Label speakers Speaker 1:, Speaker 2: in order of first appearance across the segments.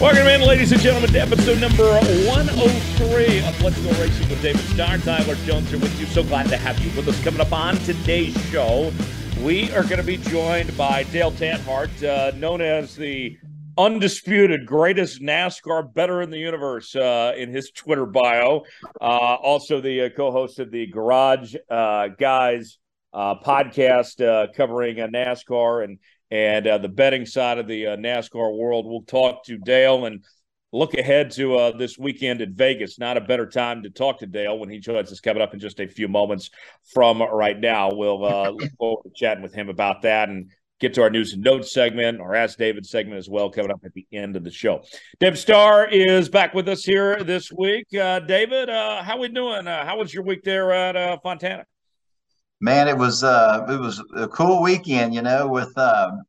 Speaker 1: Welcome in, ladies and gentlemen, to episode number 103 of Let's Go Racing with David Starr. Tyler Jones here with you. So glad to have you with us. Coming up on today's show, we are going to be joined by Dale Earnhardt, uh, known as the undisputed greatest NASCAR better in the universe uh, in his Twitter bio. Uh, also, the uh, co-host of the Garage uh, Guys podcast uh, covering NASCAR and and the betting side of the NASCAR world. We'll talk to Dale and look ahead to this weekend at Vegas. Not a better time to talk to Dale when he joins us coming up in just a few moments from right now. We'll look forward to chatting with him about that and get to our news and notes segment, our Ask David segment as well, coming up at the end of the show. Deb Starr is back with us here this week. Uh, David, uh, how we doing? Uh, how was your week there at uh, Fontana?
Speaker 2: Man, it was uh, it was a cool weekend. You know, with um,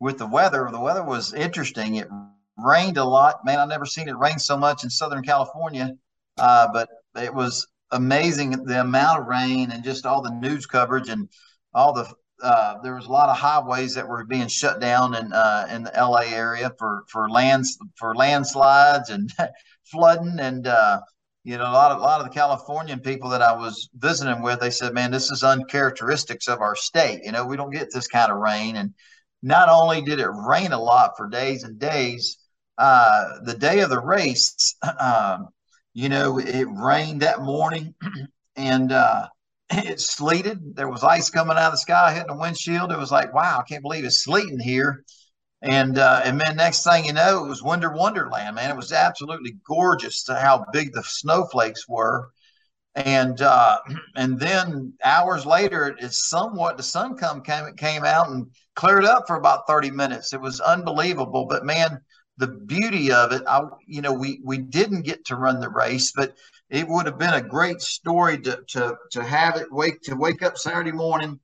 Speaker 2: with the weather. The weather was interesting. It rained a lot. Man, I've never seen it rain so much in Southern California. Uh, but it was amazing the amount of rain and just all the news coverage and all the uh, there was a lot of highways that were being shut down in uh, in the LA area for for lands for landslides and flooding and uh, you know a lot of a lot of the Californian people that I was visiting with they said man this is uncharacteristics of our state you know we don't get this kind of rain and not only did it rain a lot for days and days uh, the day of the race um, you know it rained that morning and uh, it sleeted. There was ice coming out of the sky hitting the windshield. It was like, wow, I can't believe it's sleeting here. And uh, and then next thing you know, it was Winter Wonderland, man. It was absolutely gorgeous to how big the snowflakes were. And uh, and then hours later, it's somewhat the sun come came came out and cleared up for about 30 minutes. It was unbelievable. But man, the beauty of it, I you know, we we didn't get to run the race, but it would have been a great story to to to have it wake to wake up Saturday morning.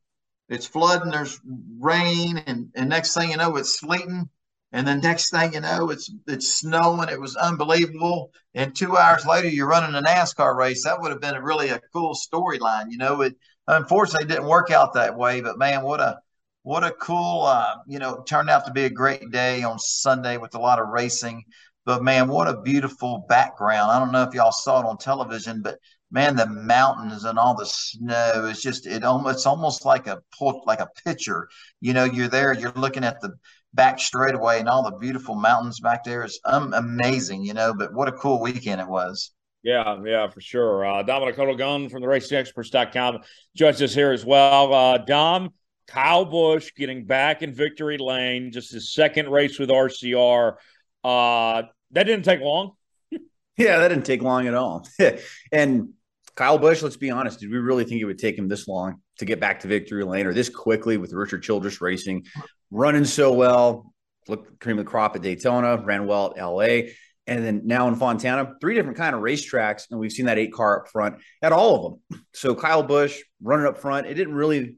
Speaker 2: It's flooding, there's rain, and, and next thing you know, it's sleeting. And then next thing you know, it's it's snowing. It was unbelievable. And two hours later, you're running a NASCAR race. That would have been a really a cool storyline. You know, it unfortunately didn't work out that way. But man, what a what a cool uh, you know, turned out to be a great day on Sunday with a lot of racing. But man, what a beautiful background. I don't know if y'all saw it on television, but man, the mountains and all the snow is just it almost it's almost like a like a picture. You know, you're there, you're looking at the back straightaway and all the beautiful mountains back there is um, amazing, you know, but what a cool weekend it was.
Speaker 1: Yeah, yeah, for sure. Uh, Dominic Gun from the racingexperts.com joins us here as well. Uh, Dom, Kyle Busch getting back in victory lane, just his second race with RCR. Uh, that didn't take long.
Speaker 3: yeah, that didn't take long at all. and Kyle Busch, let's be honest, did we really think it would take him this long to get back to victory lane or this quickly with Richard Childress racing, running so well, look cream of the crop at Daytona, ran well at LA, and then now in Fontana, three different kind of racetracks, and we've seen that eight car up front at all of them. So Kyle Busch running up front, it didn't really.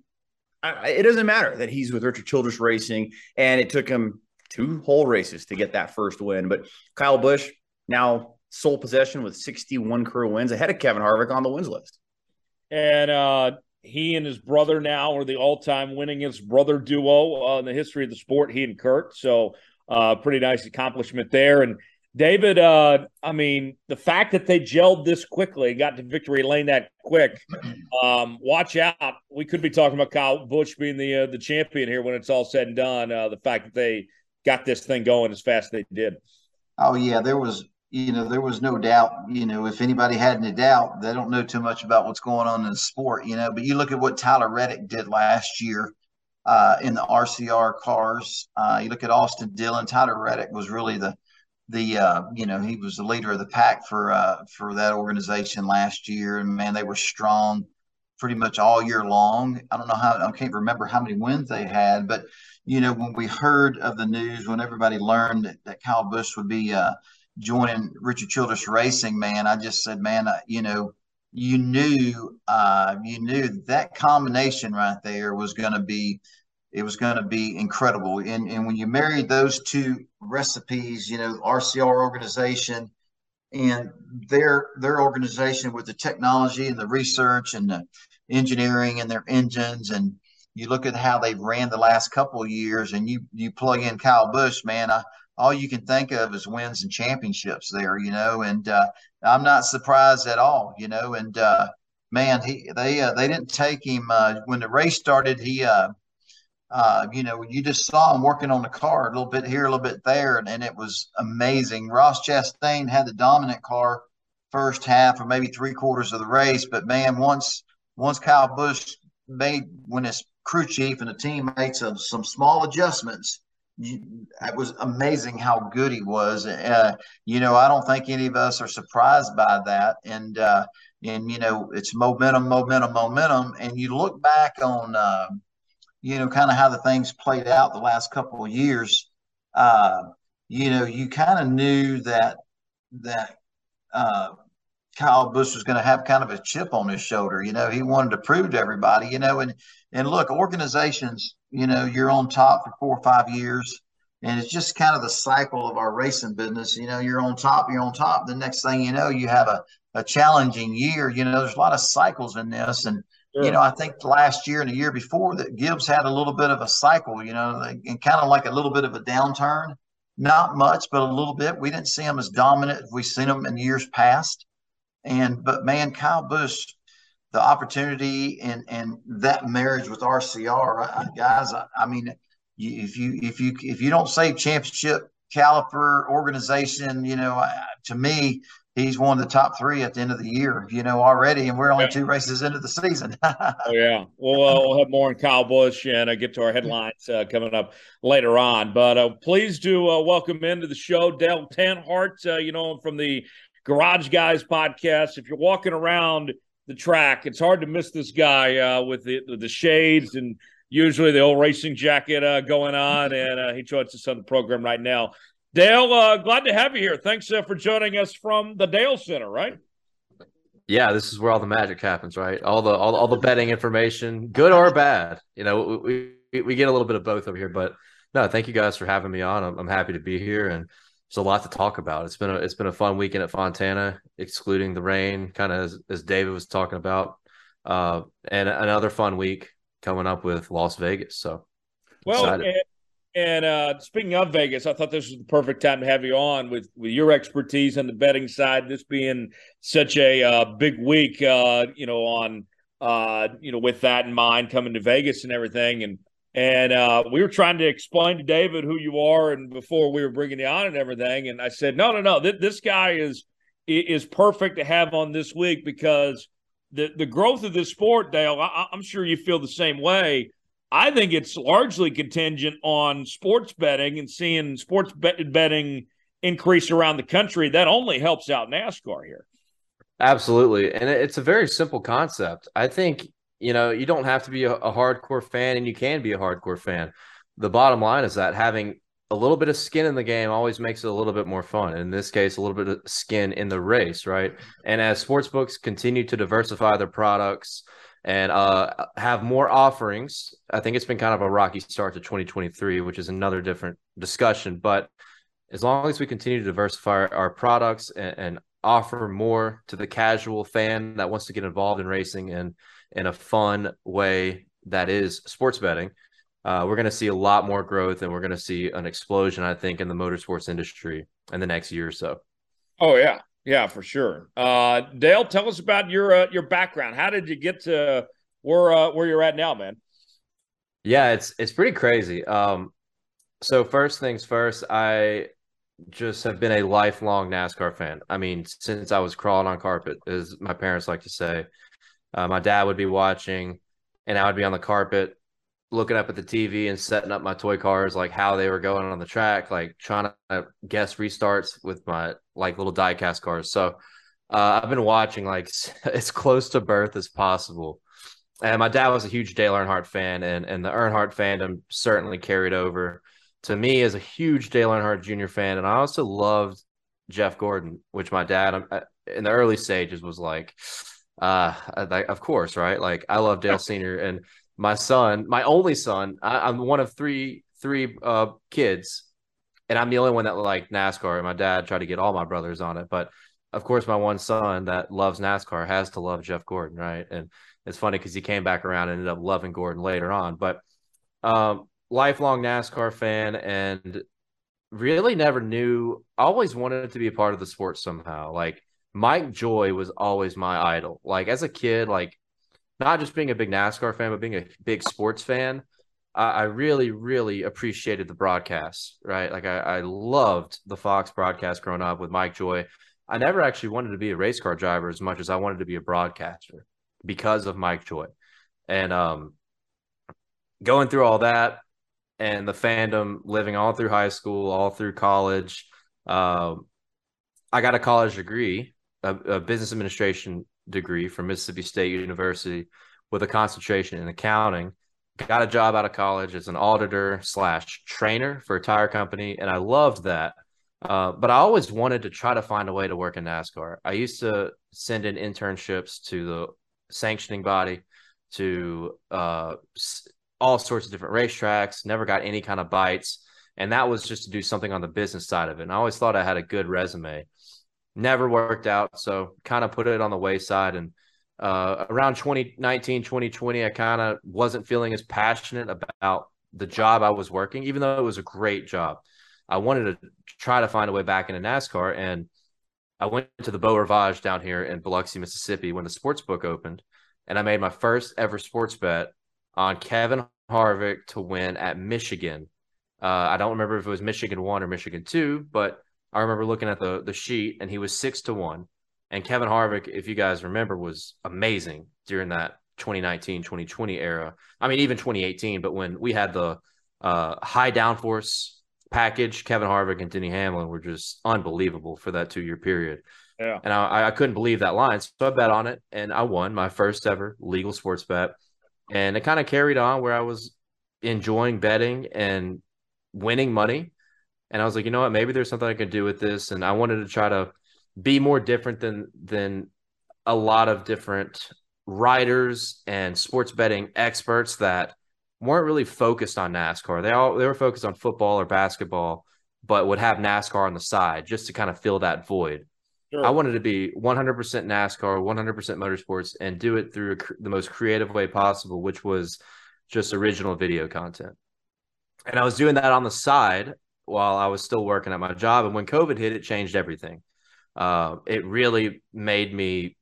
Speaker 3: It doesn't matter that he's with Richard Childress Racing, and it took him two whole races to get that first win. But Kyle Busch now sole possession with 61 career wins ahead of Kevin Harvick on the wins list.
Speaker 1: And uh, he and his brother now are the all-time winningest brother duo uh, in the history of the sport. He and Kurt. So uh, pretty nice accomplishment there. And David, uh, I mean, the fact that they gelled this quickly, got to victory lane that quick. Um, watch out. We could be talking about Kyle Busch being the uh, the champion here when it's all said and done. Uh, the fact that they got this thing going as fast as they did.
Speaker 2: Oh yeah, there was you know there was no doubt. You know, if anybody had any doubt, they don't know too much about what's going on in the sport. You know, but you look at what Tyler Reddick did last year uh, in the RCR cars. Uh, you look at Austin Dillon. Tyler Reddick was really the the uh, you know he was the leader of the pack for uh, for that organization last year, and man, they were strong pretty much all year long. I don't know how I can't remember how many wins they had, but you know, when we heard of the news, when everybody learned that, Kyle Busch would be uh, joining Richard Childress Racing, man, I just said, man, uh, you know, you knew, uh, you knew that combination right there was going to be, it was going to be incredible. And, and when you married those two recipes, you know, RCR organization and their their organization with the technology and the research and the engineering and their engines and you look at how they've ran the last couple of years, and you you plug in Kyle Busch, man, I, all you can think of is wins and championships there, you know. And uh, I'm not surprised at all, you know. And uh, man, he they uh, they didn't take him uh, when the race started. He uh, uh, you know, you just saw him working on the car a little bit here, a little bit there, and, and it was amazing. Ross Chastain had the dominant car first half or maybe three quarters of the race, but man, once once Kyle Busch made when his crew chief and the team made some some small adjustments, it was amazing how good he was. Uh, you know, I don't think any of us are surprised by that, and uh, and you know, it's momentum, momentum, momentum, and you look back on. Uh, you know, kind of how the things played out the last couple of years, uh, you know, you kind of knew that that uh, Kyle Busch was going to have kind of a chip on his shoulder. You know, he wanted to prove to everybody. You know, and and look, organizations, you know, you're on top for four or five years, and it's just kind of the cycle of our racing business. You know, you're on top, you're on top. The next thing you know, you have a a challenging year. You know, there's a lot of cycles in this, and Sure. You know, I think last year and the year before that Gibbs had a little bit of a cycle, you know, and kind of like a little bit of a downturn. Not much, but a little bit. We didn't see him as dominant as we've seen him in years past. And but man, Kyle Busch, the opportunity and and that marriage with RCR, I, guys, I, I mean, if you if you if you don't say championship caliper organization, you know, to me, he's one of the top three at the end of the year, you know, already, and we're only yeah. two races into the season.
Speaker 1: oh yeah, well, uh, we'll have more on Kyle Busch and uh, get to our headlines uh, coming up later on. But uh, please do uh, welcome into the show Dale Earnhardt. Uh, you know from the Garage Guys podcast. If you're walking around the track, it's hard to miss this guy with the with the shades and usually the old racing jacket going on, and he joins us on the program right now. Dale, uh, glad to have you here. Thanks uh, for joining us from the Dale Center, right?
Speaker 4: Yeah, this is where all the magic happens, right? All the all, all the betting information, good or bad. You know, we, we, we get a little bit of both over here, but no, thank you guys for having me on. I'm, I'm happy to be here, and there's a lot to talk about. It's been a it's been a fun weekend at Fontana, excluding the rain, kind of as, as David was talking about, uh, and another fun week coming up with Las Vegas. So,
Speaker 1: well, and uh, speaking of Vegas, I thought this was the perfect time to have you on with with your expertise on the betting side. This being such a uh, big week, uh, you know, on uh, you know, with that in mind, coming to Vegas and everything, and and uh, we were trying to explain to David who you are, and before we were bringing you on and everything, and I said, no, no, no, th- this guy is is perfect to have on this week because the the growth of this sport, Dale. I, I'm sure you feel the same way I think it's largely contingent on sports betting and seeing sports bet- betting increase around the country. That only helps out NASCAR here.
Speaker 4: Absolutely. And it's a very simple concept. I think, you know, you don't have to be a, a hardcore fan and you can be a hardcore fan. The bottom line is that having a little bit of skin in the game always makes it a little bit more fun. In this case, a little bit of skin in the race, right? And as sports books continue to diversify their products, and uh, have more offerings. I think it's been kind of a rocky start to 2023, which is another different discussion. But as long as we continue to diversify our products and, and offer more to the casual fan that wants to get involved in racing and in a fun way that is sports betting, uh, we're going to see a lot more growth and we're going to see an explosion, I think, in the motorsports industry in the next year or so.
Speaker 1: Oh, yeah. Yeah, for sure. Uh, Dale, tell us about your uh, your background. How did you get to where uh, where you're at now, man?
Speaker 4: Yeah, it's it's pretty crazy. Um, so first things first, I just have been a lifelong NASCAR fan. I mean, since I was crawling on carpet, as my parents like to say. Uh, my dad would be watching, and I would be on the carpet looking up at the TV and setting up my toy cars, like how they were going on the track, like trying to guess restarts with my like little diecast cars. So uh, I've been watching like as close to birth as possible. And my dad was a huge Dale Earnhardt fan, and and the Earnhardt fandom certainly carried over to me as a huge Dale Earnhardt Jr. fan. And I also loved Jeff Gordon, which my dad uh, in the early stages was like, uh, like of course, right? Like I love Dale Sr. and my son, my only son, I, am one of three three uh, kids, and I'm the only one that like NASCAR. And my dad tried to get all my brothers on it, but of course, my one son that loves NASCAR has to love Jeff Gordon, right? And it's funny because he came back around and ended up loving Gordon later on. But um, lifelong NASCAR fan and really never knew. Always wanted to be a part of the sport somehow. Like Mike Joy was always my idol. Like as a kid, like not just being a big NASCAR fan, but being a big sports fan. I, I really, really appreciated the broadcasts. Right, like I, I loved the Fox broadcast growing up with Mike Joy. I never actually wanted to be a race car driver as much as I wanted to be a broadcaster because of Mike Joy. And um, going through all that and the fandom, living all through high school, all through college, um, I got a college degree, a, a business administration degree from Mississippi State University with a concentration in accounting. Got a job out of college as an auditor slash trainer for a tire company, and I loved that. Uh, but I always wanted to try to find a way to work in NASCAR. I used to send in internships to the sanctioning body, to uh, all sorts of different racetracks. Never got any kind of bites, and that was just to do something on the business side of it. And I always thought I had a good resume. Never worked out, so kind of put it on the wayside. And uh, around 2019, 2020, I kind of wasn't feeling as passionate about the job I was working, even though it was a great job. I wanted to try to find a way back into NASCAR. And I went to the Beau Rivage down here in Biloxi, Mississippi when the sports book opened. And I made my first ever sports bet on Kevin Harvick to win at Michigan. Uh, I don't remember if it was Michigan one or Michigan two, but I remember looking at the the sheet and he was six to one. And Kevin Harvick, if you guys remember, was amazing during that 2019 2020 era. I mean, even 2018, but when we had the uh, high downforce package, Kevin Harvick and Denny Hamlin were just unbelievable for that two year period.
Speaker 1: Yeah.
Speaker 4: And I, I couldn't believe that line. So I bet on it and I won my first ever legal sports bet. And it kind of carried on where I was enjoying betting and winning money. And I was like, you know what, maybe there's something I can do with this. And I wanted to try to be more different than than a lot of different writers and sports betting experts that weren't really focused on NASCAR. They all they were focused on football or basketball, but would have NASCAR on the side just to kind of fill that void. Sure. I wanted to be 100% NASCAR, 100% motorsports, and do it through a, the most creative way possible, which was just original video content. And I was doing that on the side while I was still working at my job. And when COVID hit, it changed everything. Uh, it really made me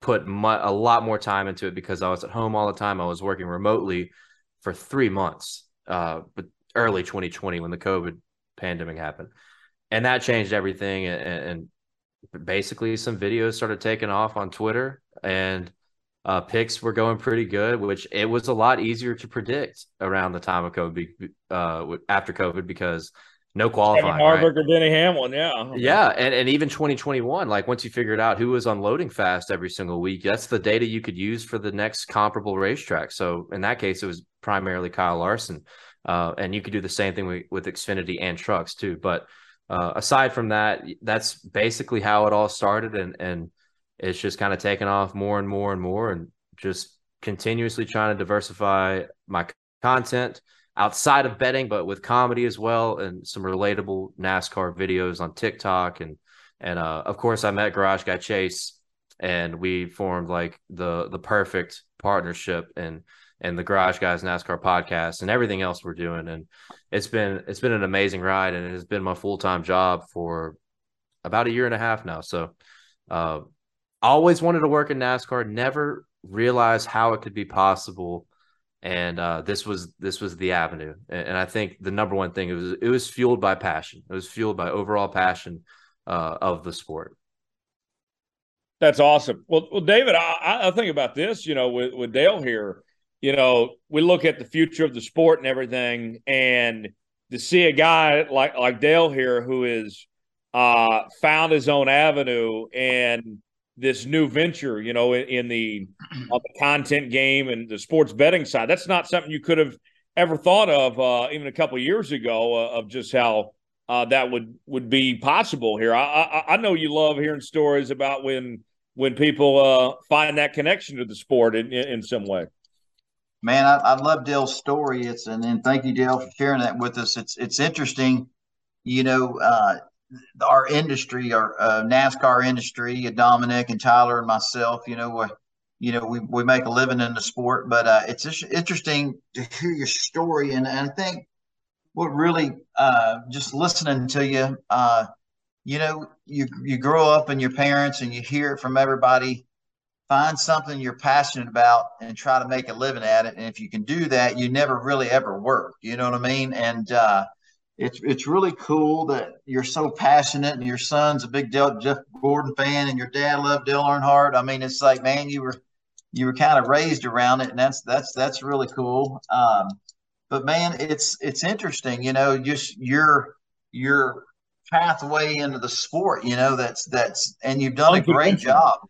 Speaker 4: put mu- a lot more time into it because I was at home all the time. I was working remotely for three months, uh, but early 2020 when the COVID pandemic happened, and that changed everything. And, and basically, some videos started taking off on Twitter, and uh, picks were going pretty good. Which it was a lot easier to predict around the time of COVID, uh, after COVID, because no qualifying.
Speaker 1: Kevin Harvick right? or Denny Hamlin, yeah,
Speaker 4: yeah, and and even 2021, like once you figured out who was unloading fast every single week, that's the data you could use for the next comparable racetrack. So in that case, it was primarily Kyle Larson, uh, and you could do the same thing with, with Xfinity and trucks too. But uh, aside from that, that's basically how it all started, and and it's just kind of taken off more and more and more, and just continuously trying to diversify my content outside of betting, but with comedy as well, and some relatable NASCAR videos on TikTok, and and uh, of course I met Garage Guy Chase, and we formed like the the perfect partnership, and and the Garage Guys NASCAR podcast, and everything else we're doing, and it's been it's been an amazing ride, and it has been my full time job for about a year and a half now. So, uh, always wanted to work in NASCAR, never realized how it could be possible and uh, this was this was the avenue. And, and, I think the number one thing it was it was fueled by passion. It was fueled by overall passion uh, of the sport.
Speaker 1: That's awesome. Well, well, David, I, I think about this. You know, with with Dale here, you know, we look at the future of the sport and everything, and to see a guy like like Dale here who is uh, found his own avenue and this new venture, you know, in, in the on the content game and the sports betting side. That's not something you could have ever thought of uh, even a couple years ago uh, of just how uh, that would would be possible here. I, I, I know you love hearing stories about when when people uh, find that connection to the sport in, in, in some way.
Speaker 2: Man, I, I love Dale's story. It's and, and thank you, Dale, for sharing that with us. It's it's interesting. You know, uh, our industry, our uh, NASCAR industry, Dominic and Tyler and myself, you know, you know we, we make a living in the sport. But uh, it's just interesting to hear your story, and, and I think what really uh, just listening to you, uh, you know, you you grow up and your parents, and you hear it from everybody. Find something you're passionate about and try to make a living at it. And if you can do that, you never really ever work. You know what I mean? And uh, it's it's really cool that you're so passionate and your son's a big Del, Jeff Gordon fan and your dad loved Dale Earnhardt. I mean, it's like, man, you were you were kind of raised around it, and that's that's that's really cool. Um, but man, it's it's interesting, you know, just your your pathway into the sport, you know, that's that's and you've done a great job.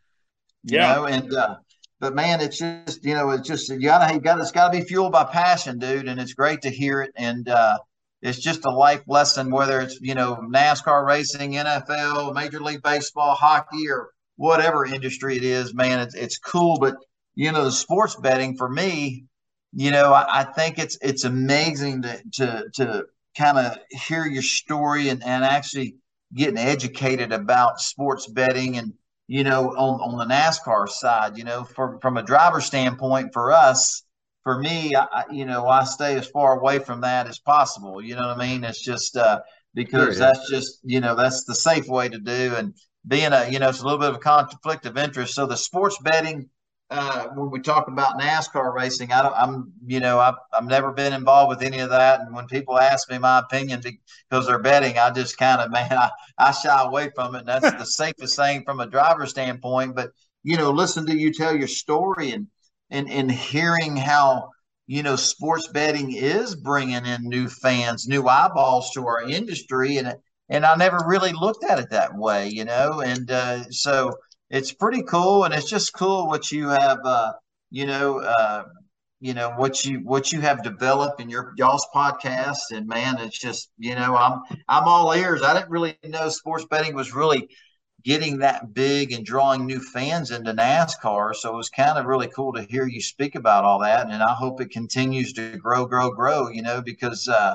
Speaker 2: You yeah. know, and uh, but man, it's just you know, it's just you gotta you gotta it's gotta be fueled by passion, dude, and it's great to hear it and uh it's just a life lesson, whether it's, you know, NASCAR racing, NFL, Major League Baseball, hockey, or whatever industry it is, man, it's, it's cool. But, you know, the sports betting for me, you know, I, I think it's it's amazing to to, to kind of hear your story and, and actually getting educated about sports betting and, you know, on, on the NASCAR side, you know, from, from a driver standpoint for us, for me, I, you know, I stay as far away from that as possible. You know what I mean? It's just uh, because sure, yeah. that's just you know that's the safe way to do. And being a you know it's a little bit of a conflict of interest. So the sports betting. Uh, when we talk about NASCAR racing, I don't, I'm, you know, I've, I've never been involved with any of that. And when people ask me my opinion because they're betting, I just kind of, man, I, I shy away from it. And that's the safest thing from a driver standpoint. But, you know, listen to you tell your story and, and and hearing how you know sports betting is bringing in new fans, new eyeballs to our industry, and and I never really looked at it that way, you know, and uh, so it's pretty cool, and it's just cool what you have, uh, you know. Uh, you know what you what you have developed in your y'all's podcast. And man it's just you know i'm i'm all ears. I didn't really know sports betting was really getting that big and drawing new fans into NASCAR. So it was kind of really cool to hear you speak about all that. And I hope it continues to grow, grow, grow, you know, because, uh,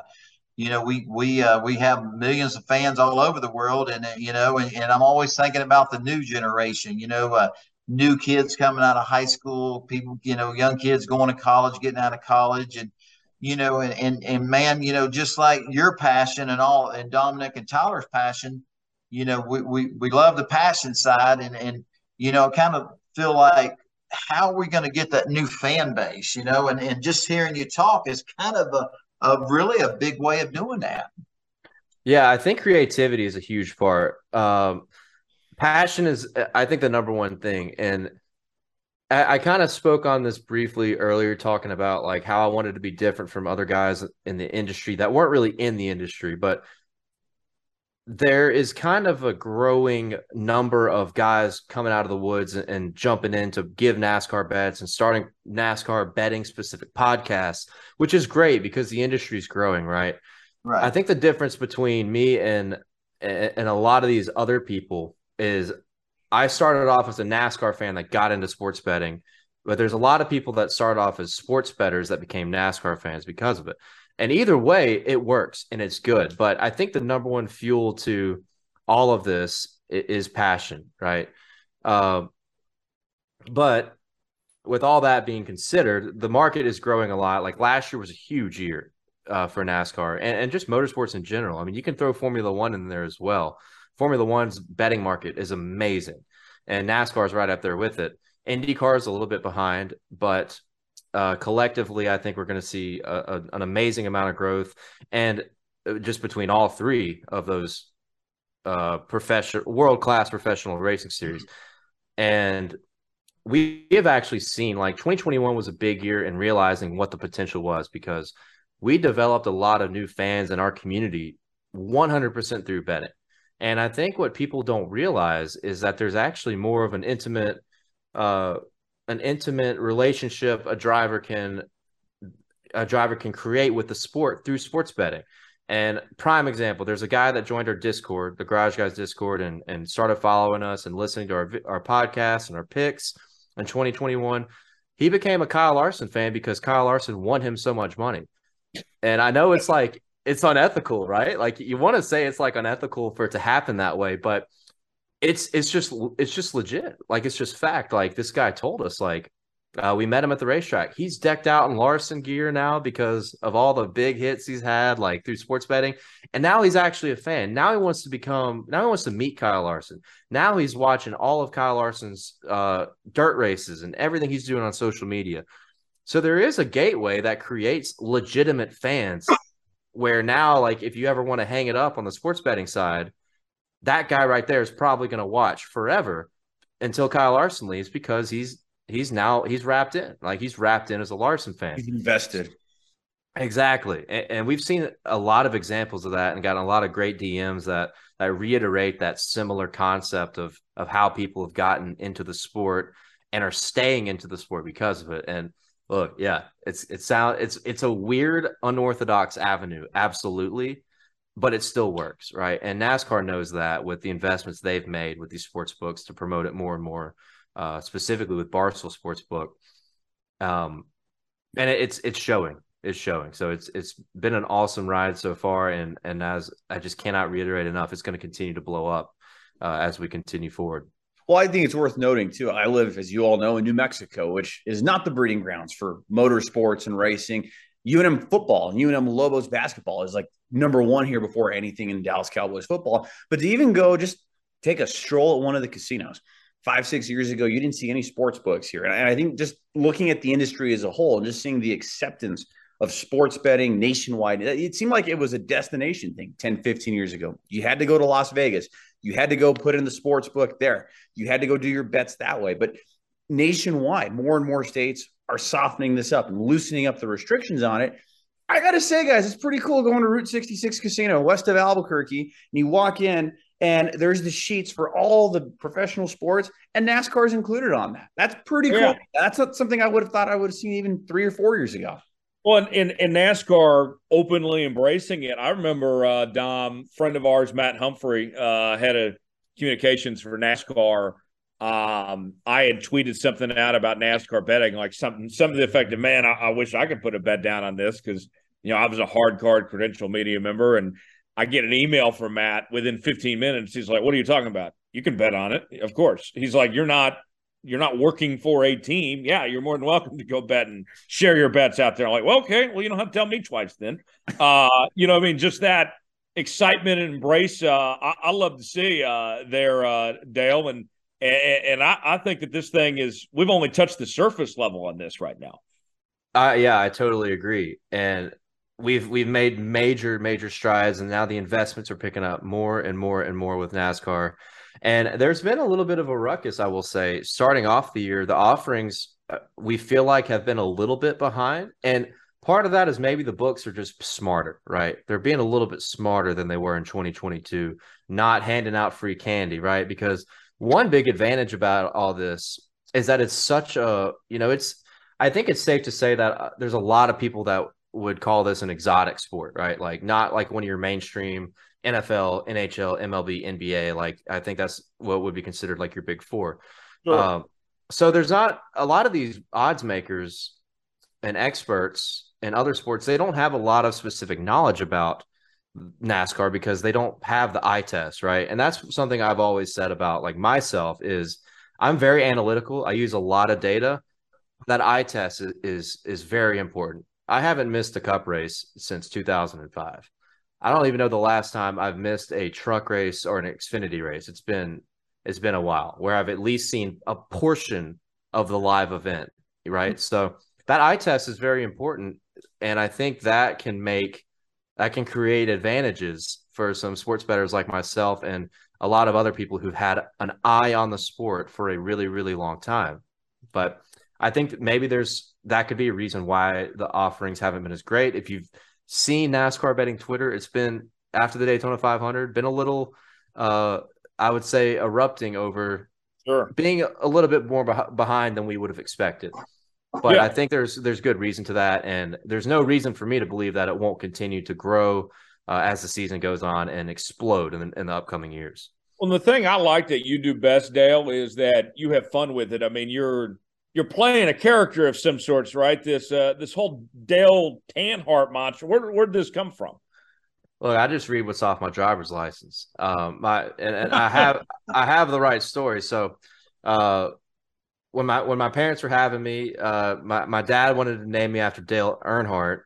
Speaker 2: you know, we we uh, we have millions of fans all over the world, and uh, you know, and, and I'm always thinking about the new generation. You know, uh, new kids coming out of high school, people, you know, young kids going to college, getting out of college, and you know, and and, and man, you know, just like your passion and all, and Dominic and Tyler's passion, you know, we, we, we love the passion side and, and, you know, kind of feel like how are we going to get that new fan base, you know, and, and just hearing you talk is kind of a, a really a big way of doing that.
Speaker 4: Yeah, I think creativity is a huge part. Um, passion is, I think, the number one thing. And I, I kind of spoke on this briefly earlier, talking about like how I wanted to be different from other guys in the industry that weren't really in the industry, but there is kind of a growing number of guys coming out of the woods and, and, jumping in to give NASCAR bets and starting NASCAR betting specific podcasts, which is great because the industry is growing, right? Right. I think the difference between me and and a lot of these other people is I started off as a NASCAR fan that got into sports betting, but there's a lot of people that started off as sports betters that became NASCAR fans because of it. And either way, it works and it's good. But I think the number one fuel to all of this is passion, right? Uh, but with all that being considered, the market is growing a lot. Like last year was a huge year uh, for NASCAR and, and just motorsports in general. I mean, you can throw Formula One in there as well. Formula One's betting market is amazing, and NASCAR is right up there with it. IndyCar is a little bit behind, but uh, collectively, I think we're going to see a, a, an amazing amount of growth, and uh, just between all three of those uh, professional, world class professional racing series, and we have actually seen like 2021 was a big year in realizing what the potential was because we developed a lot of new fans in our community 100% through betting. And I think what people don't realize is that there's actually more of an intimate uh, an intimate relationship a driver can a driver can create with the sport through sports betting. And prime example, there's a guy that joined our Discord, the Garage Guys Discord, and and started following us and listening to our our podcast and our picks in 2021. He became a Kyle Larson fan because Kyle Larson won him so much money. And I know it's like it's unethical, right? Like you want to say it's like unethical for it to happen that way, but it's it's just it's just legit. Like it's just fact. Like this guy told us. Like uh, we met him at the racetrack. He's decked out in Larson gear now because of all the big hits he's had, like through sports betting. And now he's actually a fan. Now he wants to become. Now he wants to meet Kyle Larson. Now he's watching all of Kyle Larson's uh, dirt races and everything he's doing on social media. So there is a gateway that creates legitimate fans. Where now, like, if you ever want to hang it up on the sports betting side, that guy right there is probably going to watch forever until Kyle Larson leaves because he's he's now he's wrapped in like he's wrapped in as a Larson fan.
Speaker 3: He's invested.
Speaker 4: Exactly, and, and, we've seen a lot of examples of that, and gotten a lot of great DMs that that reiterate that similar concept of of how people have gotten into the sport and are staying into the sport because of it. And look, yeah, it's it's sound it's it's a weird, unorthodox avenue, absolutely, but it still works, right? And NASCAR knows that with the investments they've made with these sports books to promote it more and more, uh, specifically with Barstool Sportsbook. Um, and it, it's it's showing, it's showing. So it's it's been an awesome ride so far, and and as I just cannot reiterate enough, it's going to continue to blow up uh, as we continue forward.
Speaker 3: Well, I think it's worth noting too. I live, as you all know, in New Mexico, which is not the breeding grounds for motorsports and racing. UNM football and UNM Lobos basketball is like number one here before anything in Dallas Cowboys football. But to even go just take a stroll at one of the casinos five, six years ago, you didn't see any sports books here. And I think just looking at the industry as a whole and just seeing the acceptance of sports betting nationwide, it seemed like it was a destination thing 10, 15 years ago. You had to go to Las Vegas. You had to go put in the sports book there. You had to go do your bets that way. But nationwide, more and more states are softening this up and loosening up the restrictions on it. I got to say, guys, it's pretty cool going to Route 66 Casino west of Albuquerque. And you walk in, and there's the sheets for all the professional sports, and NASCAR is included on that. That's pretty yeah. cool. That's not something I would have thought I would have seen even three or four years ago.
Speaker 1: Well, and, and, NASCAR openly embracing it. I remember uh, Dom, friend of ours, Matt Humphrey, uh, head of communications for NASCAR um, I had tweeted something out about NASCAR betting, like something, some of the effect of, man, I, I wish I could put a bet down on this because, you know, I was a hard card credential media member and I get an email from Matt within 15 minutes. He's like, what are you talking about? You can bet on it. Of course. He's like, you're not, you're not working for a team. Yeah, you're more than welcome to go bet and share your bets out there. I'm like, well, okay, well, you don't have to tell me twice then. Uh, you know, I mean, just that excitement and embrace. Uh, I, I love to see uh, there, uh, Dale, and and, and I, I, think that this thing is we've only touched the surface level on this right now.
Speaker 4: Uh, yeah, I totally agree. And we've we've made major major strides, and now the investments are picking up more and more and more with NASCAR. And there's been a little bit of a ruckus, I will say, starting off the year. The offerings uh, we feel like have been a little bit behind, and part of that is maybe the books are just smarter, right? They're being a little bit smarter than they were in 2022, not handing out free candy, right? Because one big advantage about all this is that it's such a, you know, it's, I think it's safe to say that uh, there's a lot of people that would call this an exotic sport, right? Like not like one of your mainstream NFL, NHL, MLB, NBA. Like I think that's what would be considered like your big four. Sure. Um, so there's not a lot of these odds makers and experts in other sports. They don't have a lot of specific knowledge about NASCAR because they don't have the eye test, right? And that's something I've always said about like myself is I'm very analytical. I use a lot of data. That eye test is is, is very important. I haven't missed a cup race since 2005. I don't even know the last time I've missed a truck race or an Xfinity race. It's been it's been a while where I've at least seen a portion of the live event, right? Mm-hmm. So that eye test is very important and I think that can make that can create advantages for some sports bettors like myself and a lot of other people who've had an eye on the sport for a really, really long time. But I think maybe there's that could be a reason why the offerings haven't been as great. If you've seen NASCAR betting Twitter, it's been after the Daytona 500, been a little, uh, I would say, erupting over sure. being a little bit more behind than we would have expected. But yeah. I think there's there's good reason to that, and there's no reason for me to believe that it won't continue to grow uh, as the season goes on and explode in, in the upcoming years.
Speaker 1: Well, the thing I like that you do best, Dale, is that you have fun with it. I mean, you're you're playing a character of some sorts, right? This uh, this whole Dale Tanhart monster. Where where did this come from?
Speaker 4: Look, I just read what's off my driver's license. Um, my and, and I have I have the right story. So, uh, when my when my parents were having me, uh, my my dad wanted to name me after Dale Earnhardt,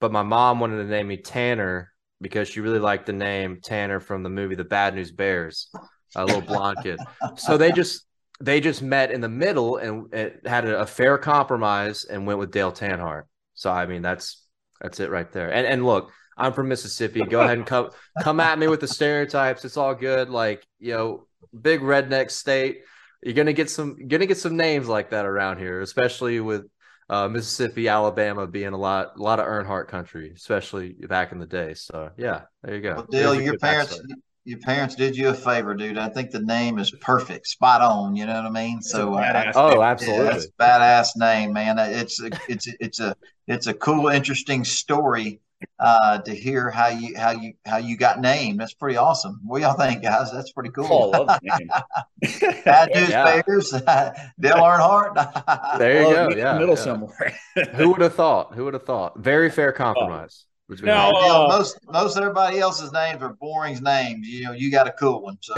Speaker 4: but my mom wanted to name me Tanner because she really liked the name Tanner from the movie The Bad News Bears, a little blonde kid. So they just they just met in the middle and it had a, a fair compromise and went with Dale Tanhart. So I mean that's that's it right there. And and look, I'm from Mississippi. Go ahead and come come at me with the stereotypes. It's all good. Like you know, big redneck state. You're gonna get some gonna get some names like that around here, especially with uh, Mississippi, Alabama being a lot a lot of Earnhardt country, especially back in the day. So yeah, there you go.
Speaker 2: Well, Dale, your parents your parents did you a favor, dude. I think the name is perfect, spot on. You know what I mean? So,
Speaker 4: uh, oh, absolutely,
Speaker 2: yeah, badass name, man. It's a, it's a, it's a it's a cool, interesting story uh, to hear how you how you how you got named. That's pretty awesome. What y'all think, guys? That's pretty cool.
Speaker 3: Oh,
Speaker 2: Bad news yeah. bears, Dale Earnhardt.
Speaker 4: there you well, go. Yeah,
Speaker 3: middle
Speaker 4: yeah.
Speaker 3: somewhere.
Speaker 4: Who would have thought? Who would have thought? Very fair compromise.
Speaker 2: Now, uh, most most everybody else's names are boring names. You know, you got a cool one. So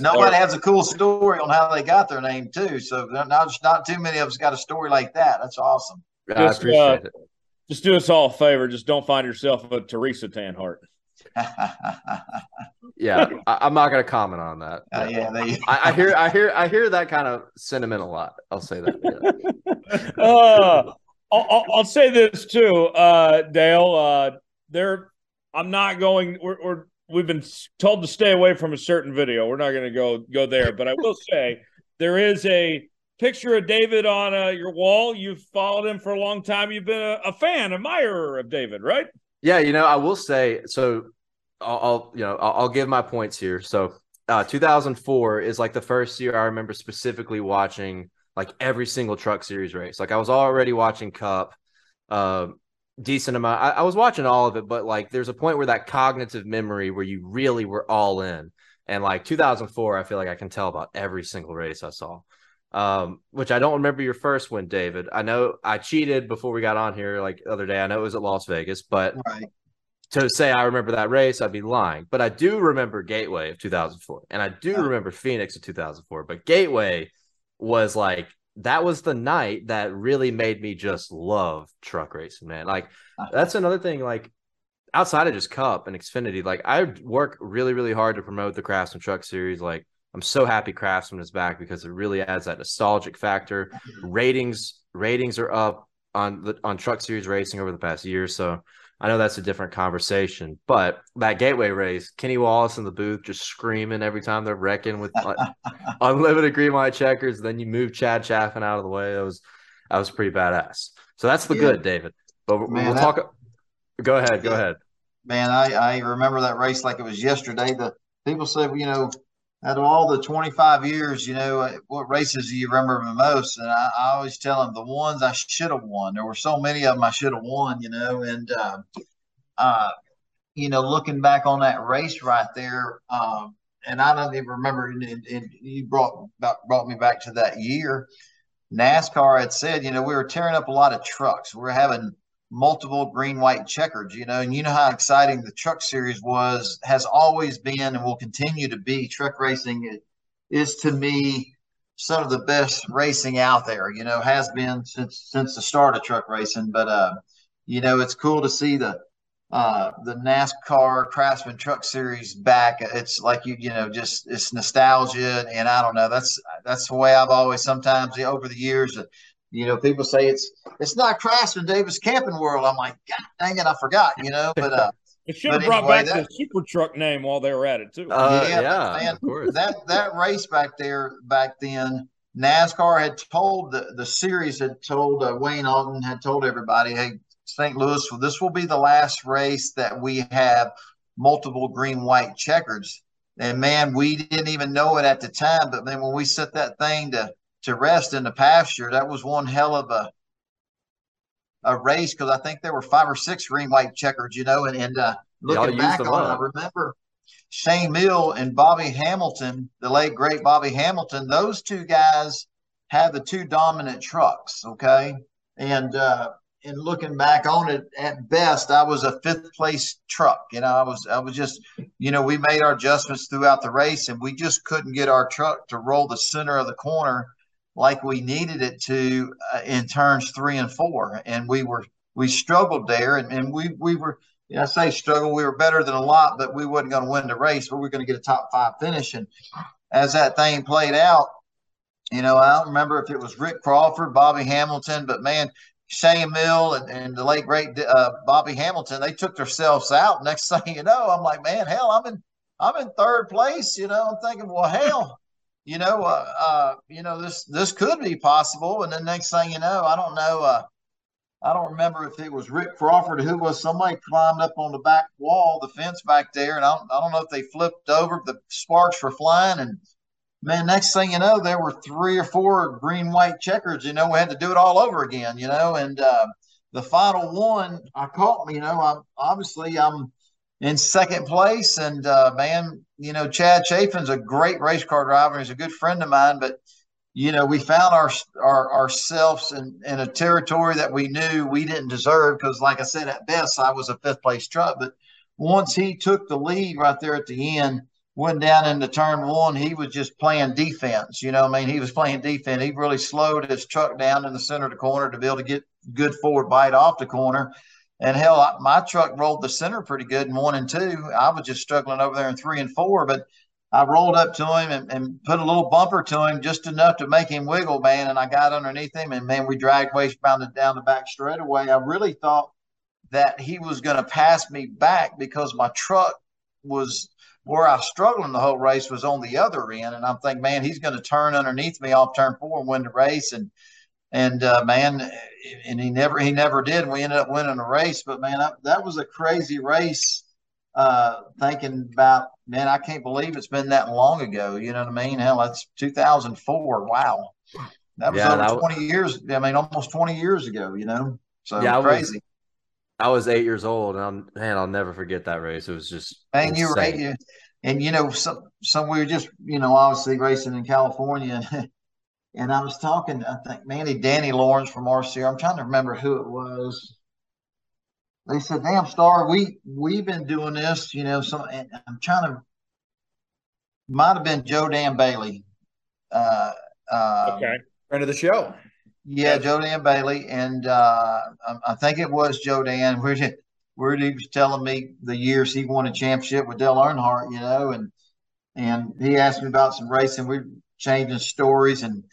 Speaker 2: nobody has a cool story on how they got their name too. So not not too many of us got a story like that. That's awesome.
Speaker 1: Just, I appreciate uh, it. Just do us all a favor. Just don't find yourself a Teresa Tanhart.
Speaker 4: yeah, I, am not going to comment on that.
Speaker 2: Uh, yeah, they...
Speaker 4: I, I, hear, I hear, I hear that kind of sentiment a lot. I'll say that.
Speaker 1: Yeah. uh, I'll, I'll, say this too, uh, Dale. Uh, there, I'm not going. We're, we're we've been told to stay away from a certain video. We're not going to go go there, but I will say there is a picture of David on uh, your wall. You've followed him for a long time. You've been a, a fan, admirer of David, right?
Speaker 4: Yeah, you know, I will say so. I'll, I'll you know, I'll, I'll, give my points here. So, uh, 2004 is like the first year I remember specifically watching like every single truck series race. Like I was already watching Cup, uh, decent amount. I, I, was watching all of it, but like there's a point where that cognitive memory where you really were all in. And like 2004, I feel like I can tell about every single race I saw. Um, which I don't remember your first one, David. I know I cheated before we got on here like the other day. I know it was at Las Vegas, but right. to say I remember that race, I'd be lying. But I do remember Gateway of 2004, and I do remember Phoenix of 2004. But Gateway was like that was the night that really made me just love truck racing, man. Like that's another thing. Like outside of just Cup and Xfinity, like I work really, really hard to promote the Craftsman Truck Series. Like I'm so happy Craftsman is back because it really adds that nostalgic factor. Ratings ratings are up on the on Truck Series racing over the past year, so I know that's a different conversation, but that gateway race, Kenny Wallace in the booth just screaming every time they're wrecking with unlimited green white checkers. Then you move Chad Chaffin out of the way. That was that was pretty badass. So that's the yeah. good, David. But Man, we'll that, talk. Go ahead. Go ahead.
Speaker 2: Man, I, I remember that race like it was yesterday. The people said, you know, out of all the 25 years, you know, uh, what races do you remember the most? And I, I always tell them the ones I should have won. There were so many of them I should have won, you know, and, uh, uh, you know, looking back on that race right there, um, and I don't even remember, and, and you brought brought me back to that year. NASCAR had said, you know, we were tearing up a lot of trucks. We are having multiple green white checkers you know and you know how exciting the truck series was has always been and will continue to be. Truck racing is to me some of the best racing out there you know has been since since the start of truck racing. But uh you know it's cool to see the uh the NASCAR Craftsman Truck Series back. It's like you you know just it's nostalgia. And I don't know that's that's the way I've always sometimes over the years you know, people say it's it's not Craftsman Davis Camping World. I'm like, God dang it, I forgot. You know, but uh,
Speaker 1: it should have brought anyway, back that, the super truck name while they were at it too.
Speaker 4: Uh, yeah, yeah man,
Speaker 2: of course. That that race back there back then, NASCAR had told the the series had told uh, Wayne Auton had told everybody, hey, St. Louis, well, this will be the last race that we have multiple green white checkers. And man, we didn't even know it at the time, but then when we set that thing to to rest in the pasture. That was one hell of a a race because I think there were five or six green white checkers, you know, and, and uh, looking back on it, I remember Shane Hmiel and Bobby Hamilton, the late great Bobby Hamilton, those two guys had the two dominant trucks, okay? And uh, and looking back on it, at best, I was a fifth place truck. You know, I was I was just, you know, we made our adjustments throughout the race, and we just couldn't get our truck to roll the center of the corner like we needed it to uh, in turns three and four, and we were we struggled there, and, and we we were. You know, I say struggle. We were better than a lot, but we wasn't going to win the race. But we were going to get a top five finish. And as that thing played out, you know, I don't remember if it was Rick Crawford, Bobby Hamilton, but man, Shane Hmiel and, and the late great uh, Bobby Hamilton, they took themselves out. Next thing you know, I'm like, man, hell, I'm in I'm in third place. You know, I'm thinking, well, hell, you know, uh, uh, you know, this this could be possible. And then next thing you know, I don't know. Uh, I don't remember if it was Rick Crawford who was somebody climbed up on the back wall, the fence back there, and I don't, I don't know if they flipped over. The sparks were flying, and man, next thing you know, there were three or four green white checkers. You know, we had to do it all over again. You know, and uh, the final one, I caught. You know, I'm obviously I'm in second place, and uh, man, you know, Chad Chaffin's a great race car driver. He's a good friend of mine, but you know, we found our, our ourselves in, in a territory that we knew we didn't deserve because, like I said, at best I was a fifth place truck. But once he took the lead right there at the end, went down into turn one, he was just playing defense. You know, I mean, he was playing defense. He really slowed his truck down in the center of the corner to be able to get good forward bite off the corner. And hell, my truck rolled the center pretty good in one and two. I was just struggling over there in three and four, but I rolled up to him and, and, put a little bumper to him just enough to make him wiggle, man. And I got underneath him, and man, we dragged wastebound down the back straightaway. I really thought that he was going to pass me back because my truck was where I was struggling the whole race was on the other end, and I'm thinking, man, he's going to turn underneath me off turn four and win the race, and and uh, man, and he never he never did. We ended up winning the race, but man, I, that was a crazy race. Uh, thinking about man, I can't believe it's been that long ago. You know what I mean? Hell, that's 2004. Wow, that was yeah, over that 20 was, years. I mean, almost 20 years ago. You know, so yeah, crazy.
Speaker 4: I was eight years old, and I'm, man, I'll never forget that race. It was just
Speaker 2: man, you were eight, and you know, some some we were just you know obviously racing in California, and I was talking, I think Manny Danny Lawrence from RCR. I'm trying to remember who it was. They said, "Damn, Star, we we've been doing this, you know." So I'm trying to might have been Joe Dan Bailey. Uh,
Speaker 3: uh, okay, friend of the show.
Speaker 2: Yeah, Joe Dan Bailey, and uh, I think it was Joe Dan. Where he, where he was telling me the years he won a championship with Dale Earnhardt, you know, and and he asked me about some racing. We changing stories, and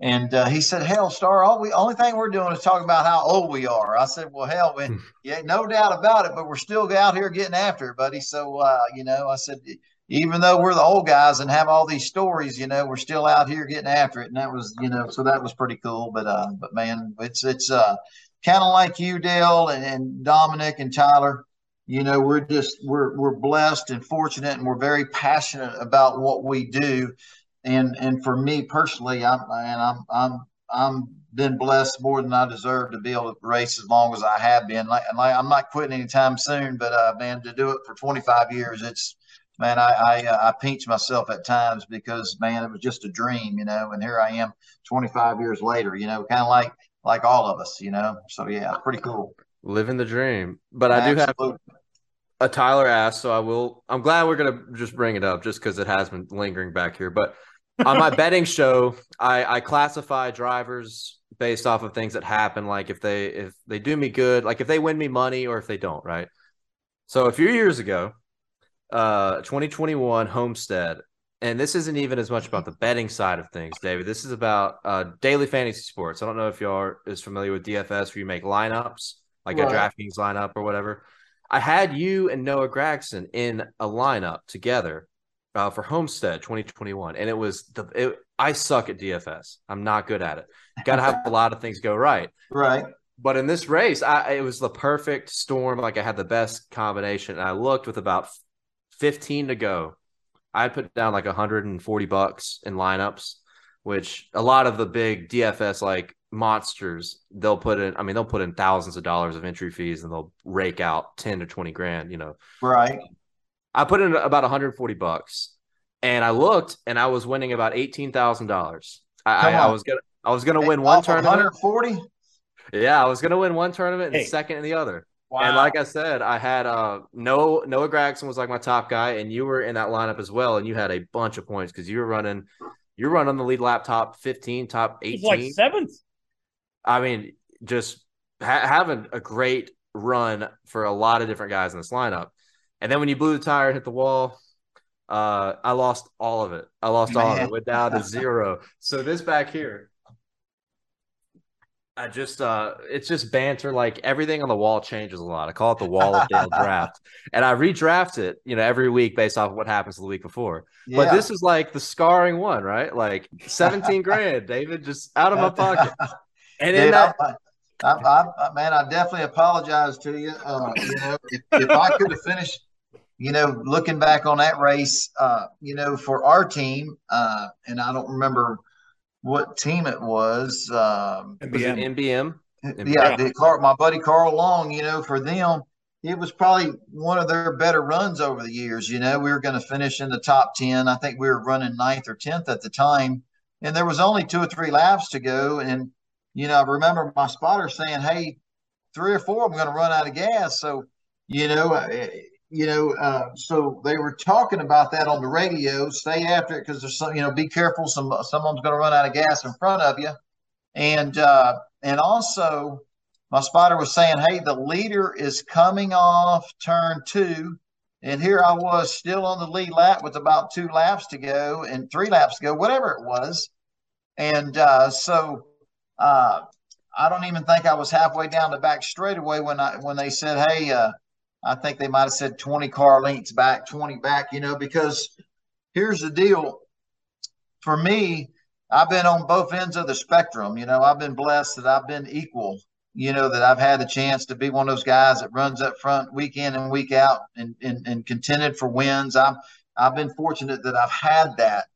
Speaker 2: and uh, he said, "Hell, Star, all we only thing we're doing is talking about how old we are." I said, "Well, hell, we, hmm. yeah, no doubt about it, but we're still out here getting after it, buddy." So, uh, you know, I said, even though we're the old guys and have all these stories, you know, we're still out here getting after it. And that was, you know, so that was pretty cool. But, uh, but man, it's, it's, uh, kind of like you, Dale and, and Dominic and Tyler, you know, we're just, we're, we're blessed and fortunate and we're very passionate about what we do. And, and for me personally, I'm, and I'm, I'm, I'm been blessed more than I deserve to be able to race as long as I have been. Like, like I'm not quitting anytime soon, but uh, man, to do it for 25 years, it's man, I I, uh, I pinch myself at times because man, it was just a dream, you know, and here I am, 25 years later, you know, kind of like like all of us, you know. So yeah, pretty cool.
Speaker 4: Living the dream, but I do have a Tyler asked, so I will. I'm glad we're gonna just bring it up, just because it has been lingering back here. But on my betting show, I, I classify drivers based off of things that happen, like if they if they do me good, like if they win me money, or if they don't, right? So a few years ago, uh 2021 Homestead. And this isn't even as much about the betting side of things, David. This is about uh, daily fantasy sports. I don't know if y'all are is familiar with DFS where you make lineups, like right. a DraftKings lineup or whatever. I had you and Noah Gragson in a lineup together uh, for Homestead 2021, and it was the it, I suck at DFS. I'm not good at it. Got to have a lot of things go right.
Speaker 2: Right.
Speaker 4: But in this race, I, it was the perfect storm. Like I had the best combination. And I looked with about 15 to go. I put down like 140 bucks in lineups, which a lot of the big DFS like monsters, they'll put in, I mean, they'll put in thousands of dollars of entry fees and they'll rake out 10 to 20 grand, you know.
Speaker 2: Right.
Speaker 4: I put in about 140 bucks and I looked and I was winning about $18,000. I, I, I, was going to, I was going to win one tournament.
Speaker 2: 140?
Speaker 4: Yeah, I was gonna win one tournament and
Speaker 1: Hey.
Speaker 4: second in the other.
Speaker 2: Wow.
Speaker 4: And like I said, I had uh no Noah Gragson was like my top guy, and you were in that lineup as well, and you had a bunch of points because you were running you're running the lead lap top 15, top
Speaker 1: It's
Speaker 4: 18.
Speaker 1: like seventh.
Speaker 4: I mean, just ha- having a great run for a lot of different guys in this lineup. And then when you blew the tire and hit the wall, uh, I lost all of it. I lost all of it. Went down to zero. So this back here, I just uh it's just banter. Like everything on the wall changes a lot. I call it the wall of Dale draft. And I redraft it, you know, every week based off of what happens the week before. But this is like the scarring one, right? Like 17 grand, David, just out of my pocket. And in that
Speaker 2: I, I, I, I, man, I definitely apologize to you. Uh, you know, if, if I could have finished, you know, looking back on that race, uh, you know, for our team, uh, and I don't remember what team it was. Um,
Speaker 4: was it MBM.
Speaker 2: yeah, the Car, my buddy Carl Long, you know, for them, it was probably one of their better runs over the years. You know, we were going to finish in the top 10. I think we were running ninth or 10th at the time. And there was only two or three laps to go. And, you know, I remember my spotter saying, hey, three or four, I'm going to run out of gas. So, you know, uh, you know, uh, so they were talking about that on the radio. Stay after it because there's some, you know, be careful. Some someone's going to run out of gas in front of you, and uh, and also my spotter was saying, hey, the leader is coming off turn two, and here I was still on the lead lap with about two laps to go and three laps to go, whatever it was, and uh, so. Uh, I don't even think I was halfway down the back straightaway when I when they said, "Hey, uh, I think they might have said 20 car lengths back, 20 back, you know, because here's the deal. For me, I've been on both ends of the spectrum. You know, I've been blessed that I've been equal, you know, that I've had the chance to be one of those guys that runs up front week in and week out and, and, and contended for wins. I'm, I've been fortunate that I've had that.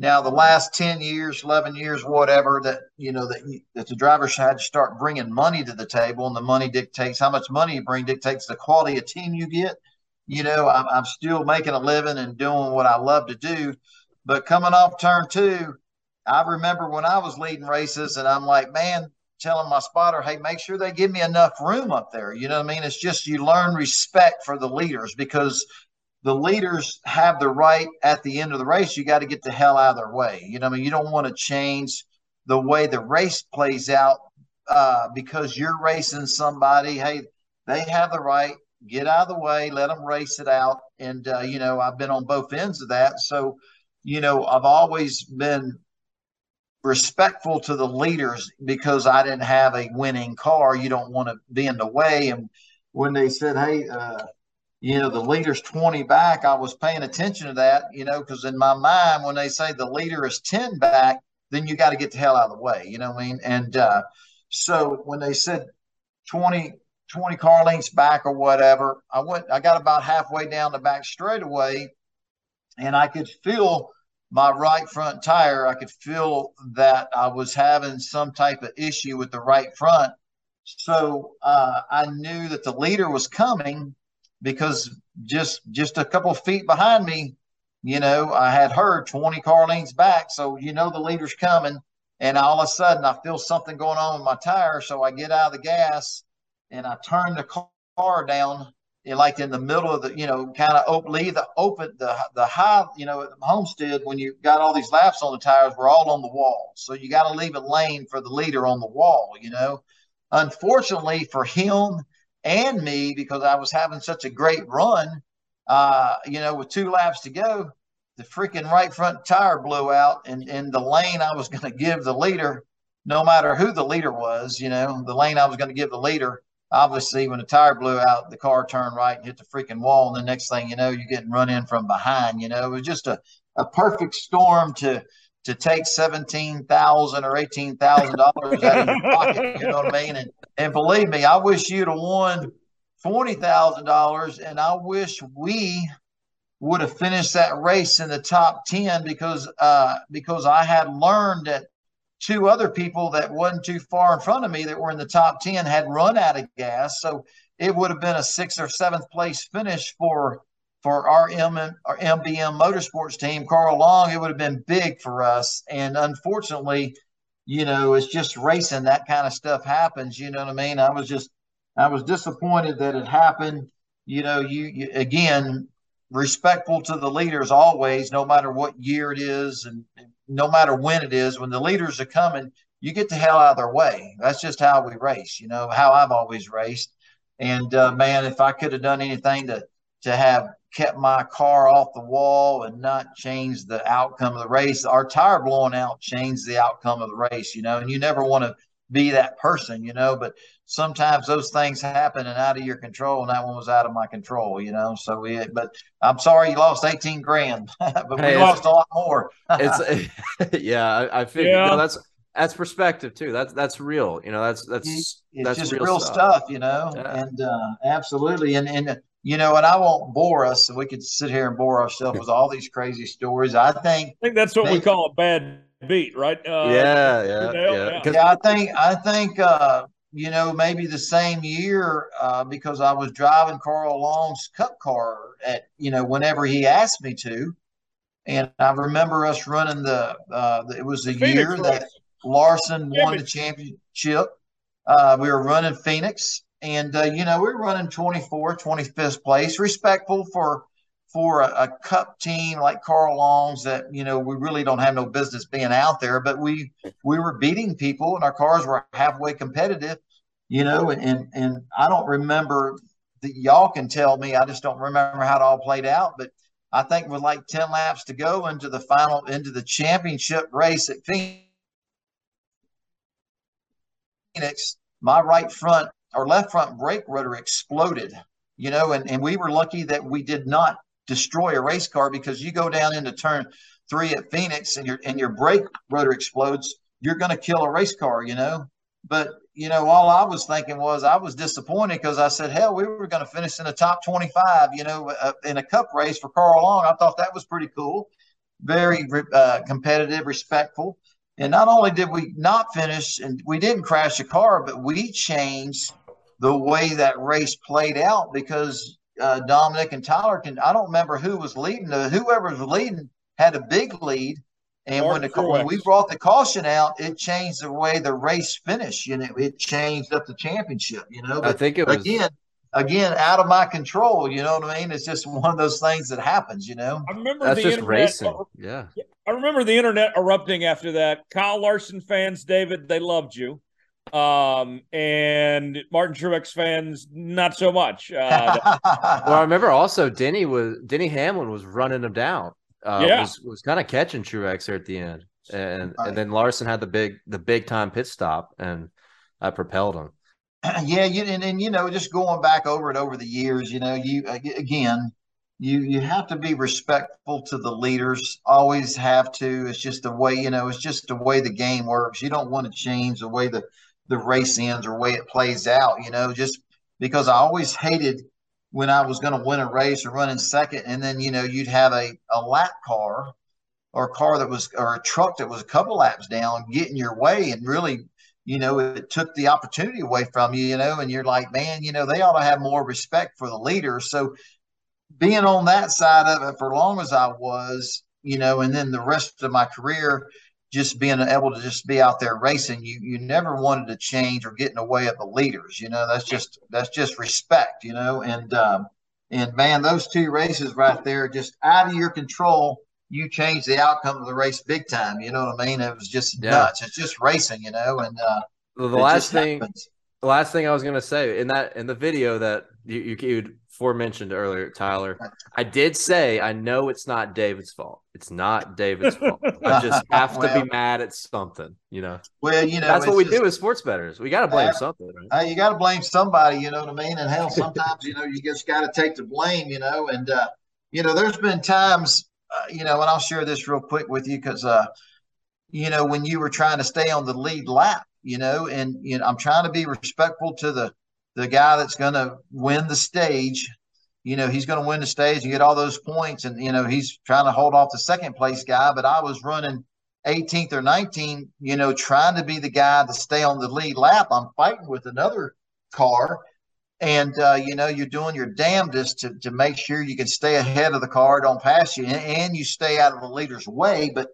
Speaker 2: Now, the last 10 years, 11 years, whatever, that, you know, that, that the drivers had to start bringing money to the table and the money dictates how much money you bring dictates the quality of team you get. You know, I'm, I'm still making a living and doing what I love to do. But coming off turn two, I remember when I was leading races and I'm like, man, telling my spotter, hey, make sure they give me enough room up there. You know what I mean? It's just you learn respect for the leaders because the leaders have the right at the end of the race. You got to get the hell out of their way. You know, I mean, you don't want to change the way the race plays out uh, because you're racing somebody. Hey, they have the right. Get out of the way. Let them race it out. And uh, you know, I've been on both ends of that. So, you know, I've always been respectful to the leaders because I didn't have a winning car. You don't want to be in the way. And when they said, "Hey," uh, you know, the leader's 20 back, I was paying attention to that, you know, because in my mind, when they say the leader is 10 back, then you got to get the hell out of the way, you know what I mean? And uh, so when they said 20, 20 car lengths back or whatever, I went, I got about halfway down the back straightaway and I could feel my right front tire. I could feel that I was having some type of issue with the right front. So uh, I knew that the leader was coming because just just a couple feet behind me, you know, I had heard 20 car lengths back. So you know the leader's coming. And all of a sudden I feel something going on with my tire. So I get out of the gas and I turn the car down eh, like in the middle of the, you know, kind of open, leave the open, the the high, you know, at Homestead, when you got all these laps on the tires, we're all on the wall. So you got to leave a lane for the leader on the wall, you know. Unfortunately for him and me, because I was having such a great run, uh, you know, with two laps to go, the freaking right front tire blew out and in the lane I was going to give the leader, no matter who the leader was, you know, the lane I was going to give the leader obviously when the tire blew out the car turned right and hit the freaking wall and the next thing you know you're getting run in from behind you know? It was just a, a perfect storm to to take seventeen thousand or eighteen thousand dollars out of your pocket you know what i mean? And and believe me i wish you'd have won forty thousand dollars and i wish we would have finished that race in the top 10 because uh because i had learned that two other people that wasn't too far in front of me that were in the top 10 had run out of gas. So it would have been a sixth or seventh place finish for for our, M, our MBM motorsports team, Carl Long. It would have been big for us. And unfortunately, you know, it's just racing. That kind of stuff happens. You know what I mean? I was just, I was disappointed that it happened. You know, you, you again, respectful to the leaders always, no matter what year it is and no matter when it is. When the leaders are coming, you get the hell out of their way. That's just how we race. You know how I've always raced. And uh, man, if I could have done anything to to have kept my car off the wall and not change the outcome of the race. Our tire blowing out changed the outcome of the race, you know, and you never want to be that person, you know, but sometimes those things happen and out of your control, and that one was out of my control, you know. So we, but I'm sorry you lost 18 grand, but hey, we lost a lot more.
Speaker 4: it's yeah, I, I figured yeah. that's that's perspective too. That's that's real. You know, that's that's
Speaker 2: it's
Speaker 4: that's
Speaker 2: just real, real stuff. stuff. you know, yeah. and uh, absolutely, and and you know, and I won't bore us. We could sit here and bore ourselves with all these crazy stories. I think.
Speaker 1: I think that's what we call a bad beat, right?
Speaker 4: Uh, yeah, yeah,
Speaker 2: yeah. Yeah. I think I think uh, you know maybe the same year uh, because I was driving Carl Long's Cup car at you know whenever he asked me to, and I remember us running the. Uh, it was the, the year that Larson won the championship. Uh, we were running Phoenix and uh, you know we're running 24 25th place respectful for for a, a, cup team like carl long's that you know we really don't have no business being out there but we we were beating people and our cars were halfway competitive you know and and, i don't remember that y'all can tell me i just don't remember how it all played out but i think with like 10 laps to go into the final into the championship race at phoenix. My right front our left front brake rotor exploded, you know, and, and we were lucky that we did not destroy a race car because you go down into turn three at Phoenix and your and your brake rotor explodes, you're going to kill a race car, you know. But you know, all I was thinking was I was disappointed because I said, hell, we were going to finish in the top 25, you know, uh, in a cup race for Carl Long. I thought that was pretty cool, very uh, competitive, respectful. And not only did we not finish and we didn't crash the car, but we changed the way that race played out because uh, Dominic and Tyler can. I don't remember who was leading. Uh, whoever was leading had a big lead, and when, the, when we brought the caution out, it changed the way the race finished. You know, it changed up the championship. You know,
Speaker 4: but I think it was
Speaker 2: again. Again, out of my control. You know what I mean? It's just one of those things that happens. You know.
Speaker 1: I remember
Speaker 4: that's just
Speaker 1: internet,
Speaker 4: racing. Yeah.
Speaker 1: I remember the internet erupting after that. Kyle Larson fans, David, they loved you. Um, and Martin Truex fans, not so much. Uh,
Speaker 4: well, I remember also Denny was Denny Hamlin was running him down. Uh, yeah, was, was kind of catching Truex there at the end, and right. and then Larson had the big the big time pit stop, and I propelled him.
Speaker 2: Yeah, you and, and you know just going back over it over the years, you know, you again, you you have to be respectful to the leaders. Always have to. It's just the way you know. It's just the way the game works. You don't want to change the way the the race ends or way it plays out, you know, just because I always hated when I was going to win a race or run in second, and then you know you'd have a, a lap car or a car that was or a truck that was a couple laps down get in your way and really you know it took the opportunity away from you you know and you're like man you know they ought to have more respect for the leaders so being on that side of it for long as I was you know and then the rest of my career just being able to just be out there racing, you you never wanted to change or get in the way of the leaders. You know, that's just that's just respect. You know, and um, and man, those two races right there, just out of your control, you change the outcome of the race big time. You know what I mean? It was just yeah. nuts. It's just racing, you know. And uh,
Speaker 4: the last thing, happens. the last thing I was gonna say in that in the video that you you, you forementioned earlier, Tyler. I did say I know it's not David's fault. It's not David's fault. I just have well, to be mad at something, you know.
Speaker 2: Well, you know,
Speaker 4: that's what we just, do as sports bettors. We got to blame uh, something, right?
Speaker 2: Uh, you got to blame somebody. You know what I mean? And hell, sometimes you know you just got to take the blame. You know, and uh, you know, there's been times, uh, you know, and I'll share this real quick with you because, uh, you know, when you were trying to stay on the lead lap, you know, and you know, I'm trying to be respectful to the the guy that's going to win the stage, you know, he's going to win the stage and get all those points. And, you know, he's trying to hold off the second place guy. But I was running 18th or 19th, you know, trying to be the guy to stay on the lead lap. I'm fighting with another car. And, uh, you know, you're doing your damnedest to, to make sure you can stay ahead of the car, don't pass you, and, and you stay out of the leader's way. But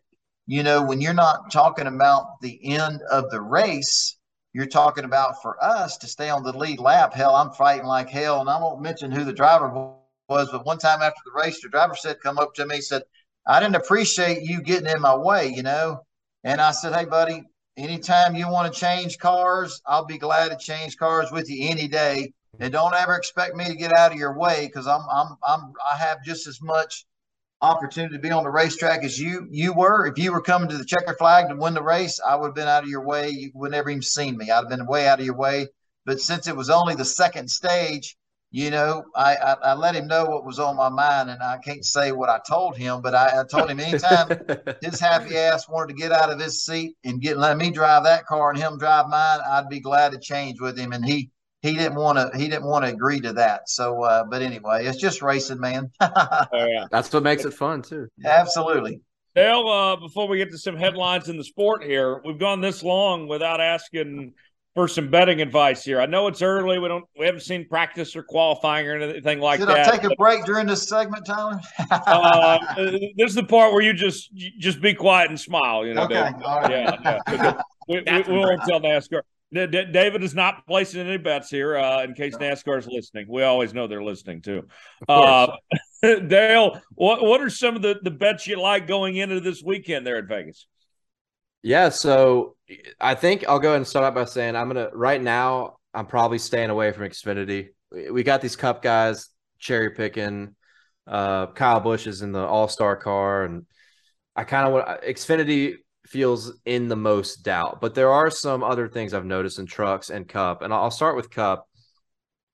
Speaker 2: you know, when you're not talking about the end of the race, you're talking about for us to stay on the lead lap. Hell, I'm fighting like hell, and I won't mention who the driver was, but one time after the race, the driver said, "Come up to me," said, "I didn't appreciate you getting in my way," you know. And I said, "Hey, buddy, anytime you want to change cars, I'll be glad to change cars with you any day. And don't ever expect me to get out of your way because I'm I'm I'm I have just as much opportunity to be on the racetrack as you you were. If you were coming to the checker flag to win the race, I would have been out of your way. You would never even seen me. I'd have been way out of your way. But since it was only the second stage, you know, I, I, I let him know what was on my mind, and I can't say what I told him, but I, I told him anytime his happy ass wanted to get out of his seat and get let me drive that car and him drive mine, I'd be glad to change with him. And he he didn't want to he didn't want to agree to that. So, uh, but anyway, it's just racing, man.
Speaker 4: oh, yeah. That's what makes it fun too.
Speaker 2: Absolutely.
Speaker 1: Dale, uh, before we get to some headlines in the sport here, we've gone this long without asking for some betting advice here. I know it's early. We don't we haven't seen practice or qualifying or anything like
Speaker 2: Should
Speaker 1: that.
Speaker 2: Should I take a break during this segment, Tyler?
Speaker 1: uh, this is the part where you just just be quiet and smile. You know,
Speaker 2: okay. All right.
Speaker 1: yeah, yeah. we, we, we won't tell NASCAR. David is not placing any bets here uh, in case NASCAR is listening. We always know they're listening too. Uh, Dale, what what are some of the, the bets you like going into this weekend there at Vegas?
Speaker 4: Yeah, so I think I'll go ahead and start out by saying I'm gonna right now. I'm probably staying away from Xfinity. We got these Cup guys cherry picking. Uh, Kyle Busch is in the All Star car, and I kind of want Xfinity feels in the most doubt. But there are some other things I've noticed in trucks and Cup, and I'll start with Cup.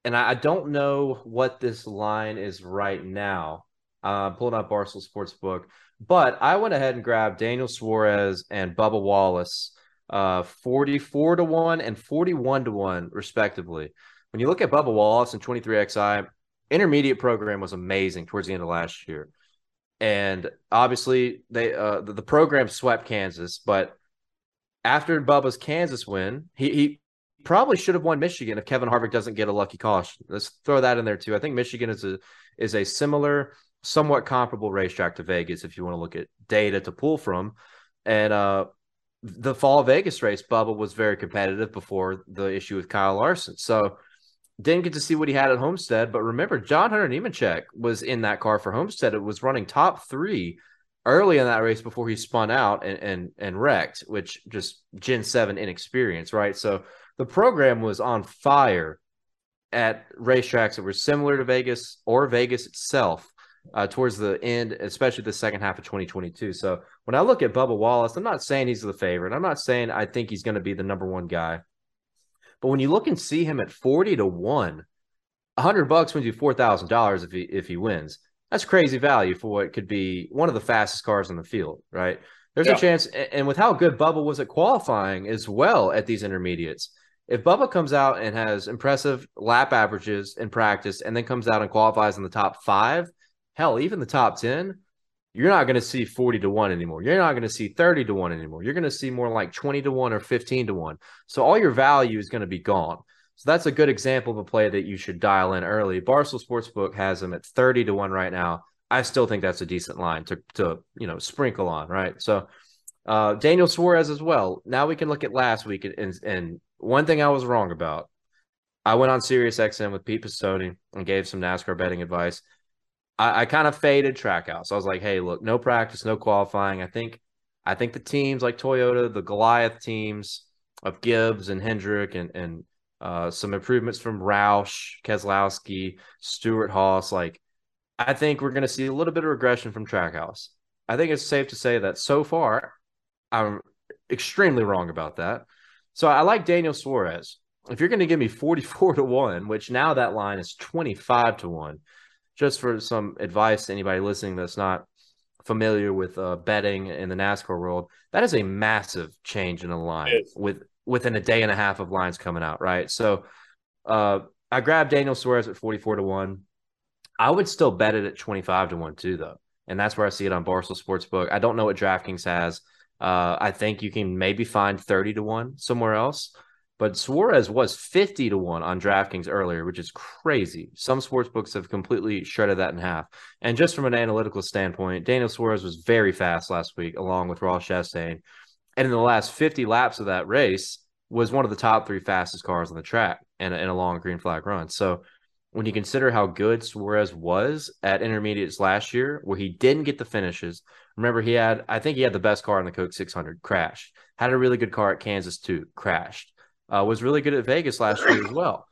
Speaker 4: And I, don't know what this line is right now. Uh, pulling up Barstool Sportsbook, but I went ahead and grabbed Daniel Suarez and Bubba Wallace, uh, forty-four to one and forty-one to one, respectively. When you look at Bubba Wallace and twenty-three XI, intermediate program was amazing towards the end of last year and obviously they uh, the, the, program swept Kansas, but after Bubba's Kansas win, he, he probably should have won Michigan if Kevin Harvick doesn't get a lucky caution. Let's throw that in there too. I think Michigan is a is a similar, somewhat comparable racetrack to Vegas if you want to look at data to pull from, and uh, the fall Vegas race, Bubba was very competitive before the issue with Kyle Larson. So didn't get to see what he had at Homestead, but remember, John Hunter Nemechek was in that car for Homestead. It was running top three early in that race before he spun out and and, and wrecked, which just Gen 7 inexperience, right? So the program was on fire at racetracks that were similar to Vegas or Vegas itself uh, towards the end, especially the second half of 2022. So when I look at Bubba Wallace, I'm not saying he's the favorite. I'm not saying I think he's going to be the number one guy. But when you look and see him at 40 to 1, 100 bucks wins you $4,000 if he if he wins. That's crazy value for what could be one of the fastest cars in the field, right? There's yeah. a chance and with how good Bubba was at qualifying as well at these intermediates. If Bubba comes out and has impressive lap averages in practice and then comes out and qualifies in the top 5, hell, even the top 10, you're not going to see 40 to 1 anymore. You're not going to see 30 to 1 anymore. You're going to see more like 20 to 1 or 15 to 1. So all your value is going to be gone. So that's a good example of a play that you should dial in early. Barstool Sportsbook has them at 30 to 1 right now. I still think that's a decent line to to, you know, sprinkle on, right? So uh, Daniel Suarez as well. Now we can look at last week and and one thing I was wrong about. I went on Sirius XM with Pete Pistone and gave some NASCAR betting advice. I, I kind of faded track out. So I was like, hey, look, no practice, no qualifying. I think I think the teams like Toyota, the Goliath teams of Gibbs and Hendrick and and uh, some improvements from Roush, Keselowski, Stewart Haas. Like, I think we're going to see a little bit of regression from Trackhouse. I think it's safe to say that so far, I'm extremely wrong about that. So I like Daniel Suarez. If you're going to give me 44 to 1, which now that line is 25 to 1, just for some advice to anybody listening that's not familiar with uh, betting in the NASCAR world, that is a massive change in the line with within a day and a half of lines coming out, right? So uh, I grabbed Daniel Suarez at 44 to 1. I would still bet it at 25 to 1 too, though. And that's where I see it on Barstool Sportsbook. I don't know what DraftKings has. Uh, I think you can maybe find 30 to 1 somewhere else. But Suarez was 50 to 1 on DraftKings earlier, which is crazy. Some sports books have completely shredded that in half. And just from an analytical standpoint, Daniel Suarez was very fast last week, along with Ross Chastain. And in the last 50 laps of that race, was one of the top three fastest cars on the track and, in a long green flag run. So when you consider how good Suarez was at intermediates last year, where he didn't get the finishes, remember he had, I think he had the best car in the Coke 600, crashed. Had a really good car at Kansas too, crashed uh, was really good at Vegas last year as well.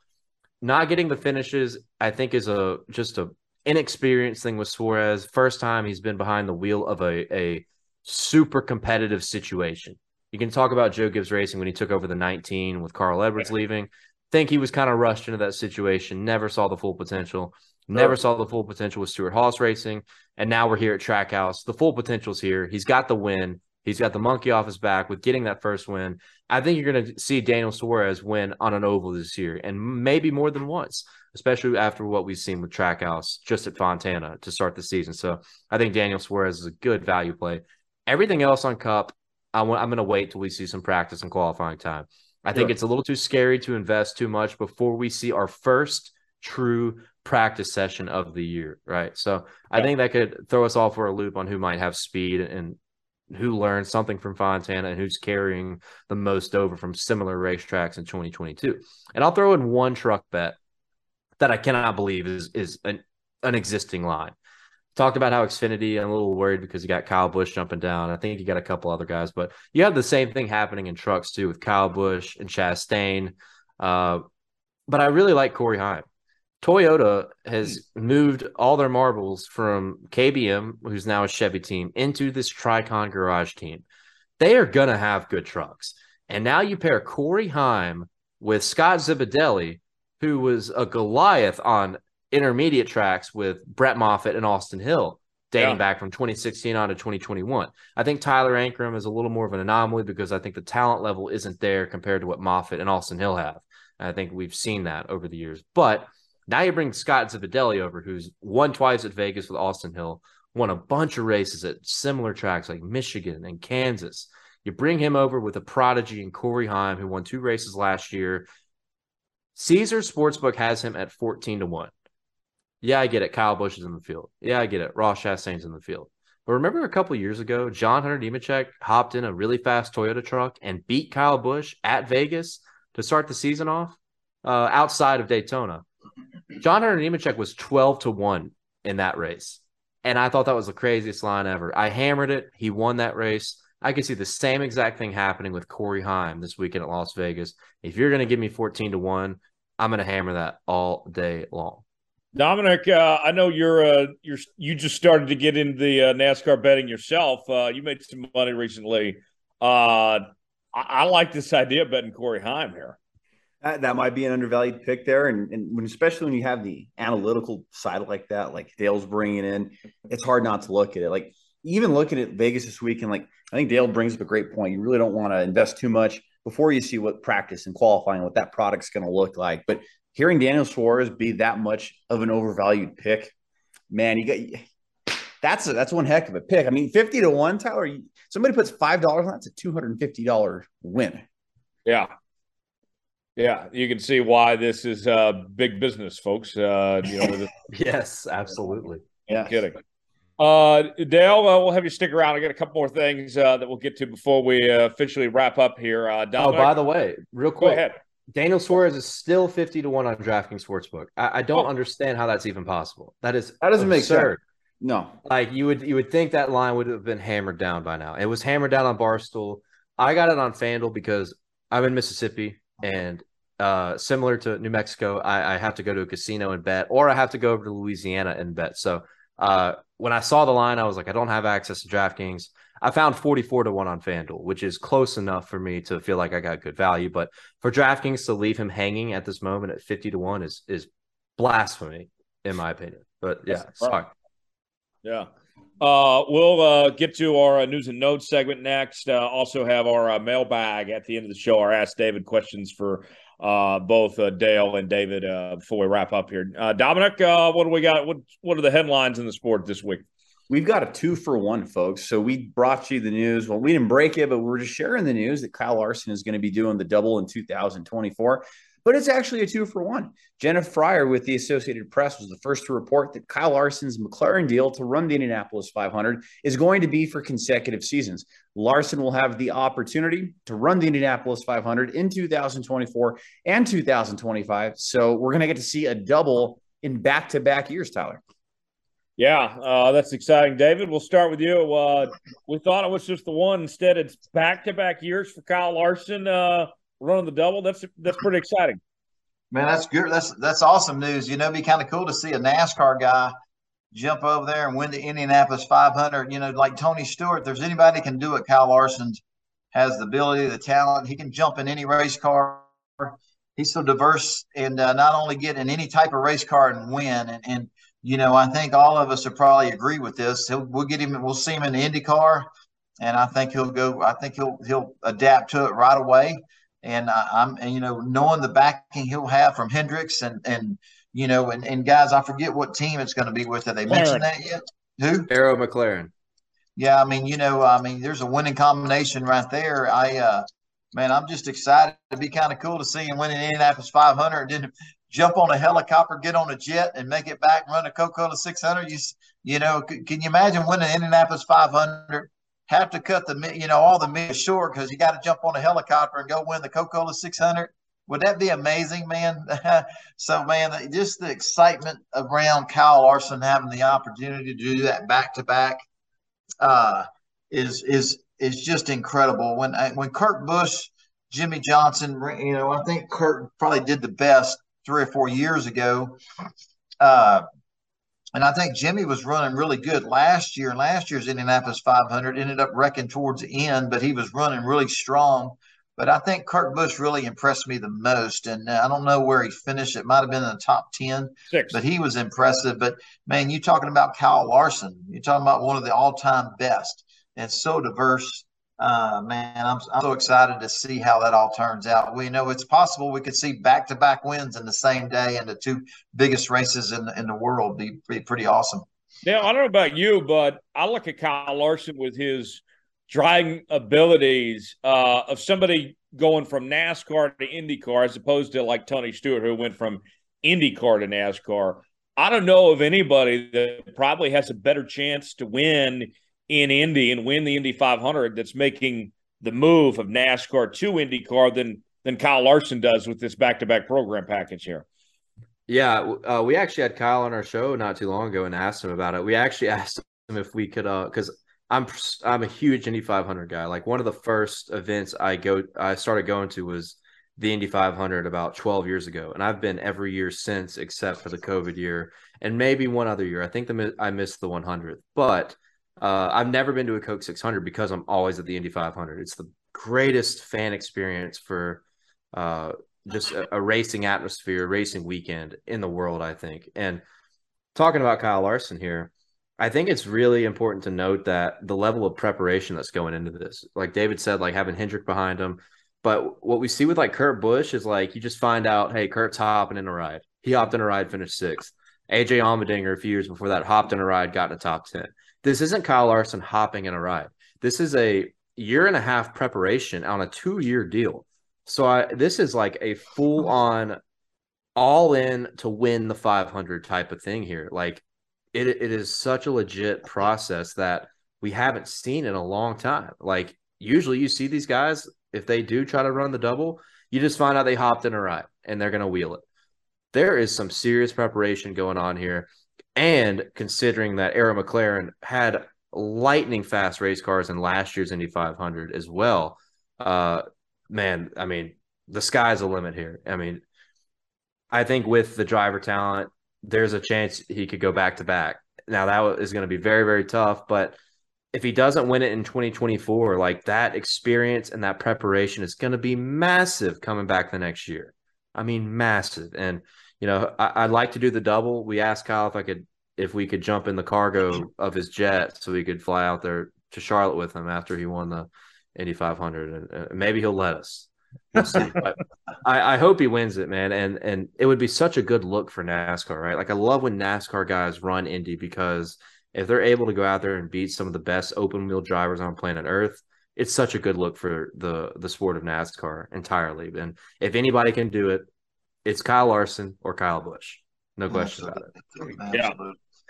Speaker 4: Not getting the finishes, I think, is a just a inexperienced thing with Suarez. First time he's been behind the wheel of a a super competitive situation. You can talk about Joe Gibbs Racing when he took over the 19 with Carl Edwards leaving. Think he was kind of rushed into that situation. Never saw the full potential. Never saw the full potential with Stewart-Haas Racing, and now we're here at Trackhouse. The full potential's here. He's got the win. He's got the monkey off his back with getting that first win. I think you're going to see Daniel Suarez win on an oval this year, and maybe more than once, especially after what we've seen with Trackhouse just at Fontana to start the season. So I think Daniel Suarez is a good value play. Everything else on Cup, I am going to wait till we see some practice and qualifying time. I think it's a little too scary to invest too much before we see our first true practice session of the year, right? So I think that could throw us all for a loop on who might have speed and who learned something from Fontana and who's carrying the most over from similar racetracks in 2022. And I'll throw in one truck bet that I cannot believe is is an, an existing line. Talked about how Xfinity, I'm a little worried because you got Kyle Busch jumping down. I think you got a couple other guys, but you have the same thing happening in trucks too with Kyle Busch and Chastain. Uh, but I really like Corey Heim. Toyota has hmm. moved all their marbles from KBM, who's now a Chevy team, into this Tricon Garage team. They are going to have good trucks. And now you pair Corey Heim with Scott Zipadelli, who was a Goliath on intermediate tracks with Brett Moffitt and Austin Hill, dating yeah. back from 2016 on to 2021. I think Tyler Ankrum is a little more of an anomaly because I think the talent level isn't there compared to what Moffitt and Austin Hill have. And I think we've seen that over the years. But now you bring Scott Zipadelli over, who's won twice at Vegas with Austin Hill, won a bunch of races at similar tracks like Michigan and Kansas. You bring him over with a prodigy in Corey Heim, who won two races last year. Caesar Sportsbook has him at 14 to 1. Yeah, I get it. Kyle Busch is in the field. Yeah, I get it. Ross Chastain's in the field. But remember a couple years ago, John Hunter Nemechek hopped in a really fast Toyota truck and beat Kyle Busch at Vegas to start the season off uh, outside of Daytona. John Hunter Nemechek was 12 to 1 in that race. And I thought that was the craziest line ever. I hammered it. He won that race. I could see the same exact thing happening with Corey Heim this weekend at Las Vegas. If you're going to give me 14 to 1, I'm going to hammer that all day long.
Speaker 1: Dominic, uh, I know you're uh, you're you just started to get into the uh, NASCAR betting yourself. Uh, you made some money recently. Uh, I, I like this idea of betting Corey Heim here.
Speaker 3: That, that might be an undervalued pick there, and, and when, especially when you have the analytical side like that, like Dale's bringing in, it's hard not to look at it. Like even looking at Vegas this week, and like I think Dale brings up a great point. You really don't want to invest too much before you see what practice and qualifying, what that product's going to look like. But hearing Daniel Suarez be that much of an overvalued pick, man, you got that's a, that's one heck of a pick. I mean, fifty to one, Tyler. Somebody puts five dollars on that's a two hundred and fifty dollar win.
Speaker 1: Yeah, yeah, you can see why this is uh, big business, folks. Uh, you know,
Speaker 4: yes, absolutely.
Speaker 1: Yeah, kidding. Uh, Dale, uh, we'll have you stick around. I got a couple more things uh, that we'll get to before we uh, officially wrap up here. Uh,
Speaker 4: oh, by the way, real quick, go ahead. Daniel Suarez is still fifty to one on DraftKings Sportsbook. I, I don't oh. understand how that's even possible. That is
Speaker 3: that doesn't absurd. make sense. No,
Speaker 4: like you would you would think that line would have been hammered down by now. It was hammered down on Barstool. I got it on FanDuel because I'm in Mississippi and uh, similar to New Mexico, I, I, have to go to a casino and bet, or I have to go over to Louisiana and bet. So uh, when I saw the line, I was like, I don't have access to DraftKings. I found 44 to 1 on FanDuel, which is close enough for me to feel like I got good value. But for DraftKings to leave him hanging at this moment at 50 to 1 is is blasphemy, in my opinion. But yeah, sorry.
Speaker 1: Yeah. Uh, we'll uh, get to our uh, news and notes segment next. Uh, also have our uh, mailbag at the end of the show. Our Ask David questions for uh, both uh, Dale and David uh, before we wrap up here. Uh, Dominic, uh, what do we got? What what are the headlines in the sport this week?
Speaker 3: we've got a two for one, folks. So we brought you the news. Well, we didn't break it, but we're just sharing the news that Kyle Larson is going to be doing the double in 2024 but it's actually a two for one. Jenna Fryer with the Associated Press was the first to report that Kyle Larson's McLaren deal to run the Indianapolis 500 is going to be for consecutive seasons. Larson will have the opportunity to run the Indianapolis 500 in 2024 and 2025. So we're going to get to see a double in back to back years, Tyler.
Speaker 1: Yeah, uh, that's exciting, David. We'll start with you. Uh, we thought it was just the one. Instead, it's back to back years for Kyle Larson. Uh, running the double. That's that's pretty exciting.
Speaker 2: Man, that's good. That's that's awesome news. You know, be kind of cool to see a NASCAR guy jump over there and win the Indianapolis 500. You know, like Tony Stewart. there's anybody can do it. Kyle Larson has the ability, the talent. He can jump in any race car. He's so diverse and uh, not only get in any type of race car and win. And, and you know, I think all of us will probably agree with this. He'll, we'll get him. We'll see him in the IndyCar, and I think he'll go. I think he'll he'll adapt to it right away and I, am and, you know knowing the backing he'll have from Hendricks and and you know and, and guys I forget what team it's going to be with. Have they mentioned that yet? Who?
Speaker 4: Arrow McLaren.
Speaker 2: Yeah, I mean you know I mean there's a winning combination right there. I uh man I'm just excited. It'd be kind of cool to see him win an Indianapolis 500 and then jump on a helicopter, get on a jet, and make it back, run a Coca-Cola 600. You you know can you imagine winning Indianapolis 500? Have to cut the you know all the meat short because you got to jump on a helicopter and go win the Coca-Cola 600. Would that be amazing, man? so, man, just the excitement around Kyle Larson having the opportunity to do that back to back is is is just incredible. When when Kurt Busch, Jimmie Johnson, you know, I think Kurt probably did the best three or four years ago. Uh, and I think Jimmy was running really good last year. Last year's Indianapolis 500 ended up wrecking towards the end, but he was running really strong. But I think Kurt Busch really impressed me the most. And uh, I don't know where he finished. It might have been in the top 10,
Speaker 1: Six.
Speaker 2: but he was impressive. But man, you talking about Kyle Larson, you're talking about one of the all time best and so diverse uh, man, I'm, I'm so excited to see how that all turns out. We know it's possible we could see back to back wins in the same day in the two biggest races in, in the world. Be, be pretty awesome.
Speaker 1: Now, I don't know about you, but I look at Kyle Larson with his driving abilities uh, of somebody going from NASCAR to IndyCar as opposed to like Tony Stewart, who went from IndyCar to NASCAR. I don't know of anybody that probably has a better chance to win in Indy and win the Indy 500 that's making the move of NASCAR to IndyCar than than Kyle Larson does with this back to back program package here.
Speaker 4: Yeah, uh, we actually had Kyle on our show not too long ago and asked him about it. We actually asked him if we could, because uh, I'm I'm a huge Indy 500 guy. Like one of the first events I go I started going to was the Indy 500 about 12 years ago, and I've been every year since, except for the COVID year and maybe one other year. I think the I missed the 100th, but uh, I've never been to a Coke 600 because I'm always at the Indy 500. It's the greatest fan experience for uh, just a, a, racing atmosphere, racing weekend in the world, I think. And talking about Kyle Larson here, I think it's really important to note that the level of preparation that's going into this, like David said, like having Hendrick behind him. But what we see with like Kurt Busch is like you just find out, hey, Kurt's hopping in a ride. He hopped in a ride, finished sixth. AJ Allmendinger a few years before that hopped in a ride, got in the top 10. This isn't Kyle Larson hopping in a ride. This is a year and a half preparation on a two year deal. So I, this is like a full on all in to win the 500 type of thing here. Like it, it is such a legit process that we haven't seen in a long time. Like usually you see these guys, if they do try to run the double, you just find out they hopped in a ride and they're going to wheel it. There is some serious preparation going on here. And considering that Arrow McLaren had lightning fast race cars in last year's Indy 500 as well, uh, man, I mean, the sky's the limit here. I mean, I think with the driver talent, there's a chance he could go back to back. Now that is going to be very, very tough, but if he doesn't win it in 2024, like that experience and that preparation is going to be massive coming back the next year. I mean, massive. And you know, I, would like to do the double. We asked Kyle if I could, if we could jump in the cargo of his jet so we could fly out there to Charlotte with him after he won the Indy 500, and, and maybe he'll let us. We'll see. but I, I hope he wins it, man. And and it would be such a good look for NASCAR, right? Like I love when NASCAR guys run Indy because if they're able to go out there and beat some of the best open wheel drivers on planet Earth, it's such a good look for the the sport of NASCAR entirely. And if anybody can do it, it's Kyle Larson or Kyle Busch. No question about it.
Speaker 1: Yeah.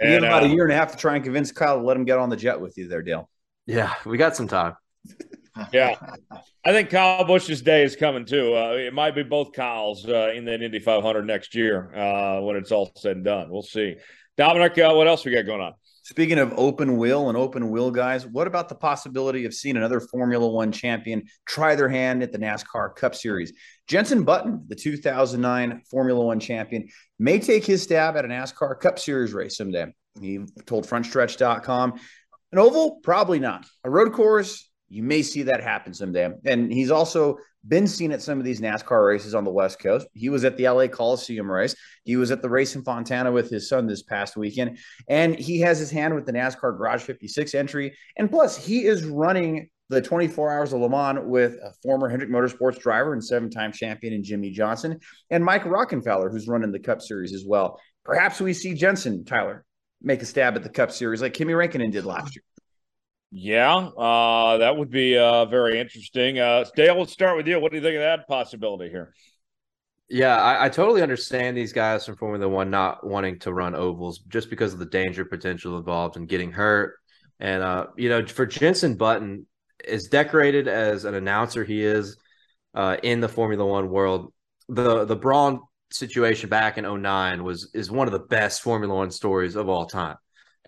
Speaker 3: You have about a year and a half to try and convince Kyle to let him get on the jet with you there, Dale.
Speaker 4: Yeah, we got some time.
Speaker 1: yeah, I think Kyle Busch's day is coming too. Uh, it might be both Kyles uh, in that Indy 500 next year uh, when it's all said and done. We'll see. Dominic, uh, what else we got going on?
Speaker 3: Speaking of open wheel and open wheel guys, what about the possibility of seeing another Formula One champion try their hand at the NASCAR Cup Series? Jenson Button, the 2009 Formula One champion, may take his stab at a NASCAR Cup Series race someday. He told frontstretch.com. An oval? Probably not. A road course? You may see that happen someday. And he's also been seen at some of these NASCAR races on the West Coast. He was at the LA Coliseum race. He was at the race in Fontana with his son this past weekend. And he has his hand with the NASCAR Garage 56 entry. And plus, he is running the 24 Hours of Le Mans with a former Hendrick Motorsports driver and seven time champion in Jimmie Johnson and Mike Rockenfeller, who's running the Cup Series as well. Perhaps we see Jenson, Tyler, make a stab at the Cup Series like Kimi Räikkönen did last year.
Speaker 1: Yeah, uh, that would be uh, very interesting. Uh, Dale, let's start with you. What do you think of that possibility here?
Speaker 4: Yeah, I, I, totally understand these guys from Formula One not wanting to run ovals just because of the danger potential involved in getting hurt. And uh, you know, for Jenson Button, as decorated as an announcer he is uh, in the Formula One world, the the Brawn situation back in 09 was is one of the best Formula One stories of all time.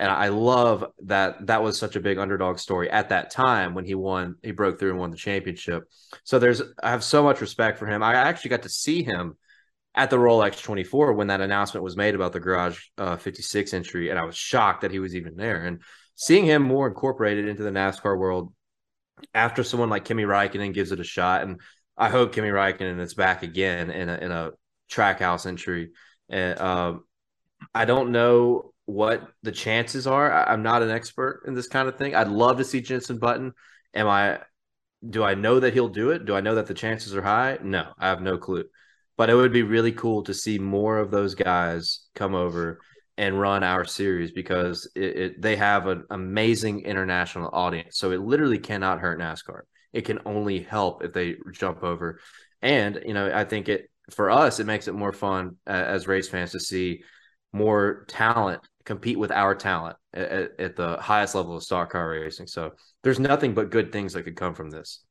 Speaker 4: And I love that that was such a big underdog story at that time when he won, he broke through and won the championship. So there's, I have so much respect for him. I actually got to see him at the Rolex 24 when that announcement was made about the Garage uh, 56 entry, and I was shocked that he was even there. And seeing him more incorporated into the NASCAR world after someone like Kimi Räikkönen gives it a shot, and I hope Kimi Räikkönen is back again in a, in a trackhouse entry. And um, I don't know what the chances are. I, am not an expert in this kind of thing. I'd love to see Jenson Button. Am I? Do I know that he'll do it? Do I know that the chances are high? No, I have no clue. But it would be really cool to see more of those guys come over and run our series because it, it, they have an amazing international audience. So it literally cannot hurt NASCAR. It can only help if they jump over. And you know, I think it for us, it makes it more fun uh, as race fans to see more talent compete with our talent at, at, the highest level of stock car racing. So there's nothing but good things that could come from this.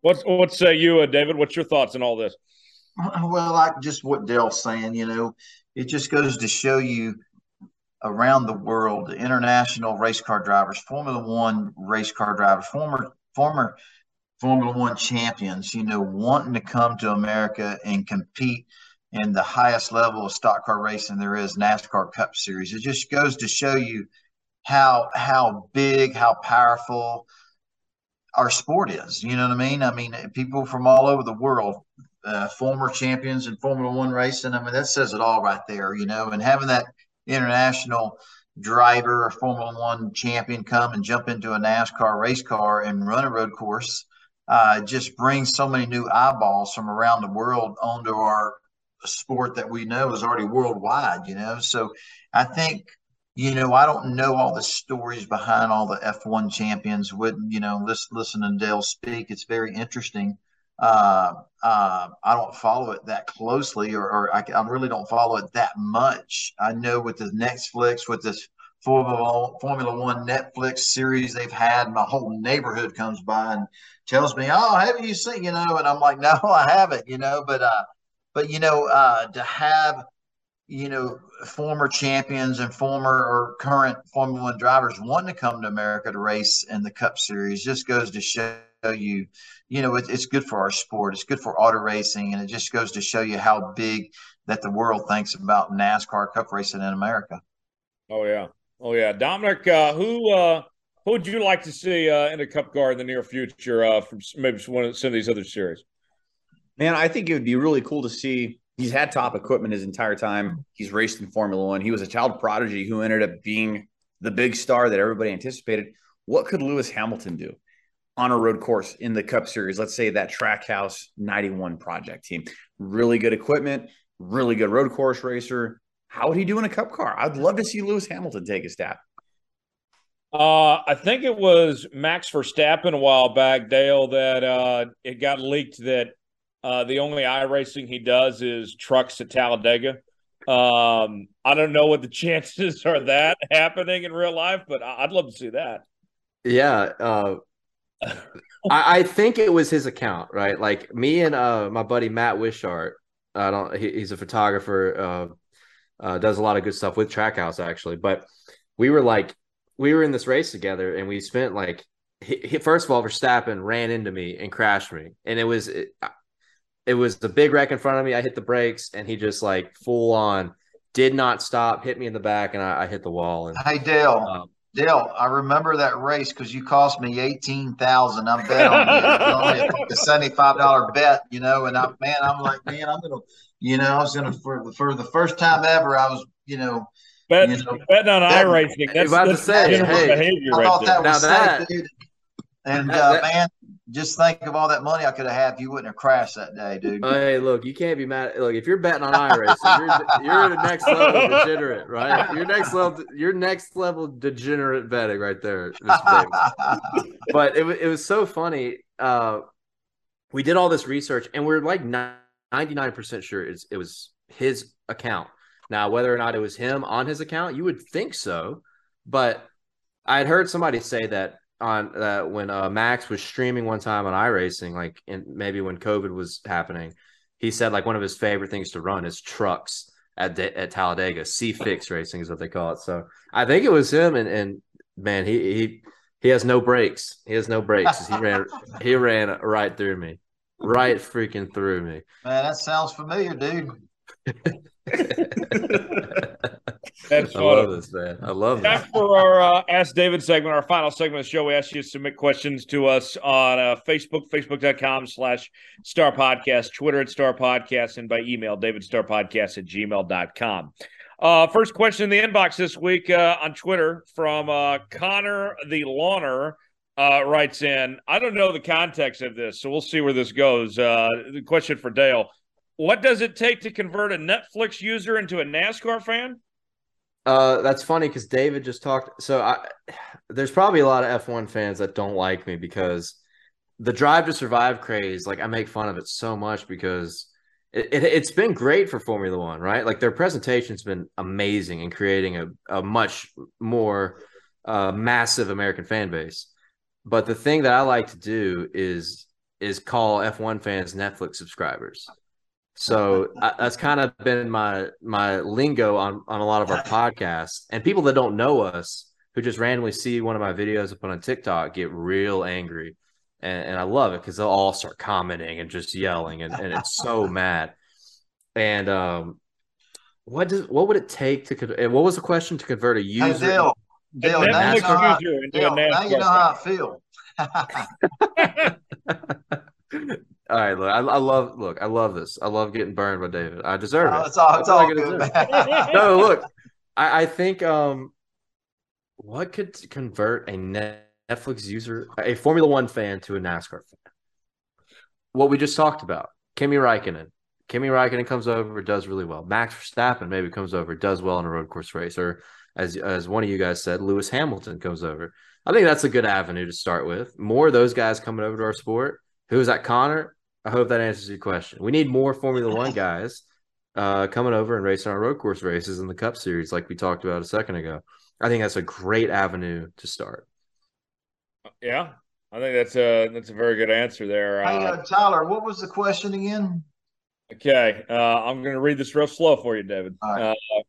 Speaker 1: What's what say you, uh, David? What's your thoughts on all this?
Speaker 2: Well, like just what Dale's saying, you know, it just goes to show you around the world, the international race car drivers, Formula One race car drivers, former former Formula One champions, you know, wanting to come to America and compete in the highest level of stock car racing there is NASCAR Cup Series. It just goes to show you how how big, how powerful our sport is. You know what I mean? I mean, people from all over the world, uh, former champions in Formula One racing. I mean, that says it all right there. You know, and having that international driver or Formula One champion come and jump into a NASCAR race car and run a road course uh, just brings so many new eyeballs from around the world onto our sport that we know is already worldwide, you know. So I think, you know, I don't know all the stories behind all the F1 champions. Wouldn't, you know, listen, listen to Dale speak. It's very interesting. Uh, uh, I don't follow it that closely, or, or I, I, really don't follow it that much. I know with the Netflix, with this Formula, Formula One Netflix series they've had, my whole neighborhood comes by and tells me, "Oh, have you seen?" You know, and I'm like, "No, I haven't." You know, but uh, but you know, uh, to have you know former champions and former or current Formula One drivers wanting to come to America to race in the Cup Series just goes to show you, you know, it, it's good for our sport. It's good for auto racing, and it just goes to show you how big that the world thinks about NASCAR Cup racing in America.
Speaker 1: Oh yeah, oh yeah, Dominic. Uh, who uh, who would you like to see uh, in a Cup car in the near future uh, from maybe one of some of these other series?
Speaker 3: Man, I think it would be really cool to see. He's had top equipment his entire time. He's raced in Formula One. He was a child prodigy who ended up being the big star that everybody anticipated. What could Lewis Hamilton do on a road course in the Cup Series? Let's say that Trackhouse 91 project team. Really good equipment, really good road course racer. How would he do in a Cup car? I'd love to see Lewis Hamilton take a stab.
Speaker 1: Uh, I think it was Max Verstappen a while back, Dale, that uh, it got leaked that uh, the only iRacing he does is trucks at Talladega. Um, I don't know what the chances are that happening in real life, but I'd love to see that.
Speaker 4: Yeah, uh, I, I, think it was his account, right? Like me and uh, my buddy Matt Wishart. I don't. He, he's a photographer. Uh, uh, does a lot of good stuff with Trackhouse actually, but we were like we were in this race together and we spent like first of all Verstappen ran into me and crashed me and it was it, it was the big wreck in front of me I hit the brakes and he just like full on did not stop hit me in the back and I, I hit the wall and
Speaker 2: hey Dale um, Dale I remember that race because you cost me eighteen thousand I bet on you only a seventy five dollar bet you know and I man I'm like man I'm gonna you know I was gonna for for the first time ever I was you know
Speaker 1: Bet, you know, betting on that, iRacing. That's,
Speaker 4: about to say, hey,
Speaker 2: behavior I right thought there. that was now safe, dude. And uh, that, man, just think of all that money I could have had if you wouldn't have crashed that day, dude.
Speaker 4: Hey, look, you can't be mad. Look, if you're betting on iRacing, you're you're the next level degenerate, right? You're next level. You're next level degenerate betting right there, but it it was so funny. Uh, we did all this research, and we're like ninety nine percent sure it's, it was his account now, whether or not it was him on his account, you would think so. But I had heard somebody say that on uh, when uh, Max was streaming one time on iRacing, like in, maybe when COVID was happening, he said like one of his favorite things to run is trucks at at Talladega. C fix racing is what they call it. So I think it was him, and and man, he he he has no brakes. He has no brakes. He ran he ran right through me, right freaking through me.
Speaker 2: Man, that sounds familiar, dude.
Speaker 1: That's
Speaker 4: I love this, man. I love
Speaker 1: that. Time for our uh, Ask David segment, our final segment of the show. We ask you to submit questions to us on uh, Facebook, facebook.com slash star podcast, Twitter at star podcast, and by email, davidstarpodcast at gmail.com. Uh, first question in the inbox this week uh, on Twitter from uh, Connor the Lawner uh, writes in. I don't know the context of this, so we'll see where this goes. Uh, the question for Dale what does it take to convert a Netflix user into a NASCAR fan?
Speaker 4: Uh, that's funny because David just talked. So I, there's probably a lot of F1 fans that don't like me because the Drive to Survive craze. Like I make fun of it so much because it, it has been great for Formula One, right? Like their presentation's been amazing in creating a, a much more uh, massive American fan base. But the thing that I like to do is is call F1 fans Netflix subscribers. So I, that's kind of been my my lingo on on a lot of our podcasts, and people that don't know us who just randomly see one of my videos up on TikTok get real angry, and, and I love it because they'll all start commenting and just yelling, and, and it's so mad. And um, what does what would it take to and what was the question to convert a user?
Speaker 2: Hey, Dale, Dale, now, you know how, Dale, now you know how I
Speaker 4: feel. All right, look, I, I, love look, I love this. I love getting burned by David. I deserve
Speaker 2: oh,
Speaker 4: it.
Speaker 2: It's all, it's all good.
Speaker 4: no, look, I, I, think um, what could convert a Netflix user, a Formula One fan, to a NASCAR fan? What we just talked about, Kimi Raikkonen. Kimi Raikkonen comes over, does really well. Max Verstappen maybe comes over, does well in a road course race, or as as one of you guys said, Lewis Hamilton comes over. I think that's a good avenue to start with. More of those guys coming over to our sport. Who is that, Connor? I hope that answers your question. We need more Formula One guys uh, coming over and racing our road course races in the Cup Series, like we talked about a second ago. I think that's a great avenue to start.
Speaker 1: Yeah, I think that's a that's a very good answer there.
Speaker 2: Hey, uh, Tyler, what was the question again?
Speaker 1: Okay, uh, I'm going to read this real slow for you, David. Right. Uh,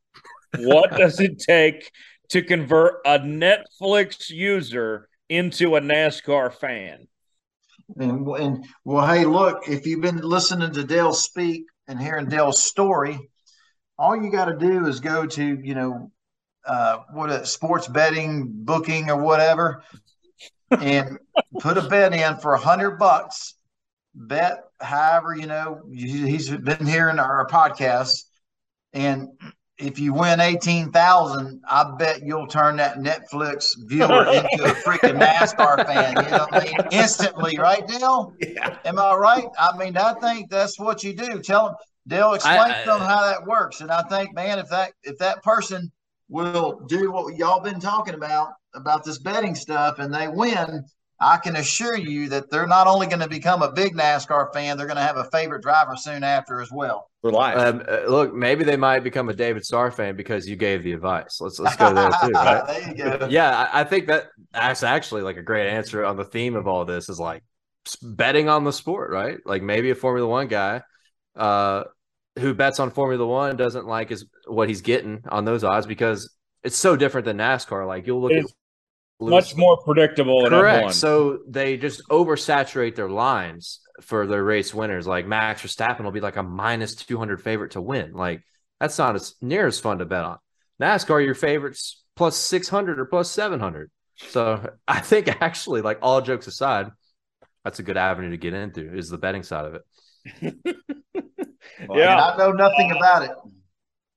Speaker 1: what does it take to convert a Netflix user into a NASCAR fan?
Speaker 2: And, and well, hey, look, if you've been listening to Dale speak and hearing Dale's story, all you got to do is go to, you know, uh, what a sports betting booking or whatever, and put a bet in for a hundred bucks. Bet however you know he's been hearing our podcast, and if you win eighteen thousand, I bet you'll turn that Netflix viewer into a freaking NASCAR fan. You know what I mean? Instantly, right, Dale? Yeah. Am I right? I mean, I think that's what you do. Tell them, Dale, explain I, I, to them how that works. And I think, man, if that if that person will do what y'all been talking about about this betting stuff and they win, I can assure you that they're not only going to become a big NASCAR fan, they're going to have a favorite driver soon after as well.
Speaker 3: We're live.
Speaker 4: Um, uh, look, maybe they might become a David Starr fan because you gave the advice. Let's let's go there too. Right?
Speaker 2: there you go.
Speaker 4: yeah, I, I think that that's actually like a great answer on the theme of all this is like betting on the sport, right? Like maybe a Formula One guy uh, who bets on Formula One doesn't like his what he's getting on those odds because it's so different than NASCAR. Like you'll look
Speaker 1: It's
Speaker 4: at
Speaker 1: Much more predictable in
Speaker 4: Correct.
Speaker 1: F1.
Speaker 4: So they just oversaturate their lines for their race winners. Like Max Verstappen will be like a minus 200 favorite to win. Like that's not as near as fun to bet on. NASCAR, your favorites plus 600 or plus 700. So I think actually, like all jokes aside, that's a good avenue to get into is the betting side of it.
Speaker 2: And
Speaker 1: yeah,
Speaker 2: I know nothing about it.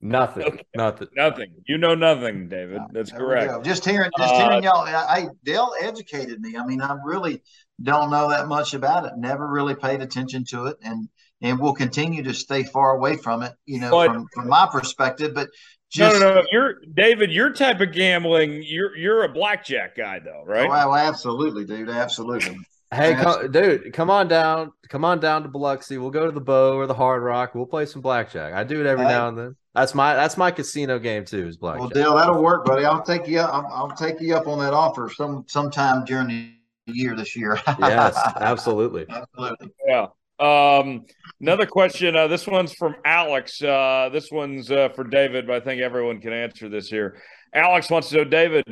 Speaker 4: Nothing.
Speaker 1: Okay.
Speaker 4: Nothing.
Speaker 1: nothing. You know nothing, David. That's correct.
Speaker 2: Just hearing, just
Speaker 1: Uh,
Speaker 2: hearing y'all. I, I- Dale educated me. I mean, I really don't know that much about it. Never really paid attention to it, and and will continue to stay far away from it. You know,
Speaker 1: But-
Speaker 2: from from my perspective. But
Speaker 1: No,
Speaker 2: just
Speaker 1: no, no. You're David. Your type of gambling. You're you're a blackjack guy, though, right?
Speaker 2: Wow, absolutely, dude, absolutely.
Speaker 4: Hey, come, dude, come on down. Come on down to Biloxi. We'll go to the Beau or the Hard Rock. We'll play some blackjack. I do it every
Speaker 2: Hey.
Speaker 4: now and then. That's my that's my casino game too. Is blackjack.
Speaker 2: Well, Dale, that'll work, buddy. I'll take you. Up, I'll, I'll take you up on that offer some sometime during the year this year.
Speaker 4: yes, absolutely.
Speaker 2: absolutely.
Speaker 1: Yeah. Um, another question. Uh, this one's from Alex. Uh, this one's uh, for David, but I think everyone can answer this here. Alex wants to know, David,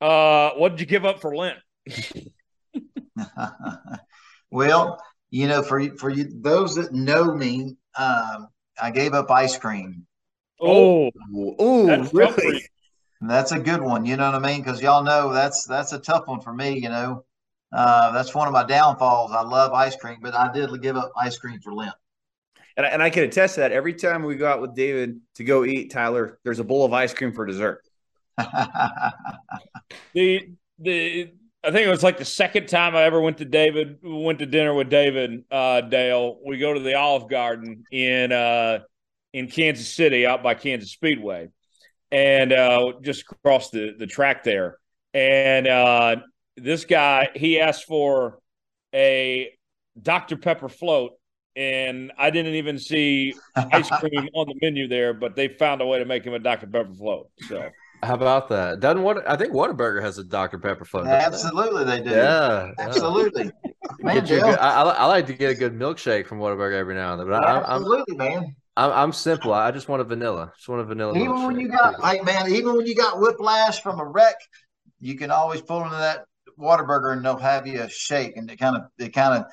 Speaker 1: uh, what did you give up for Lent?
Speaker 2: well, you know, for you- for you, those that know me, um, I gave up ice cream.
Speaker 1: Oh,
Speaker 3: Ooh,
Speaker 1: that's tough for you.
Speaker 3: really?
Speaker 2: That's a good one. You know what I mean? Because y'all know that's that's a tough one for me. You know, uh, that's one of my downfalls. I love ice cream, but I did give up ice cream for Lent.
Speaker 3: And I, and I can attest to that. Every time we go out with David to go eat, Tyler, there's a bowl of ice cream for dessert.
Speaker 1: the the I think it was like the second time I ever went to David went to dinner with David uh, Dale. We go to the Olive Garden in uh, in Kansas City, out by Kansas Speedway, and uh, just across the the track there. And uh, this guy he asked for a Dr Pepper float, and I didn't even see ice cream on the menu there, but they found a way to make him a Dr Pepper float. So.
Speaker 4: How about that? Doesn't what I think Whataburger has a Dr Pepper float.
Speaker 2: Absolutely, they do.
Speaker 4: Yeah.
Speaker 2: Absolutely. Man,
Speaker 4: Get you a
Speaker 2: Dale,
Speaker 4: good- I, I like to get a good milkshake from Whataburger every now and then, but I, I'm, I'm
Speaker 2: absolutely, man.
Speaker 4: I'm I'm simple. I just want a vanilla. Just want a vanilla.
Speaker 2: Even when you got like man, even when you got whiplash from a wreck, you can always pull into that Whataburger and they'll have you a shake, and it kind of it kind of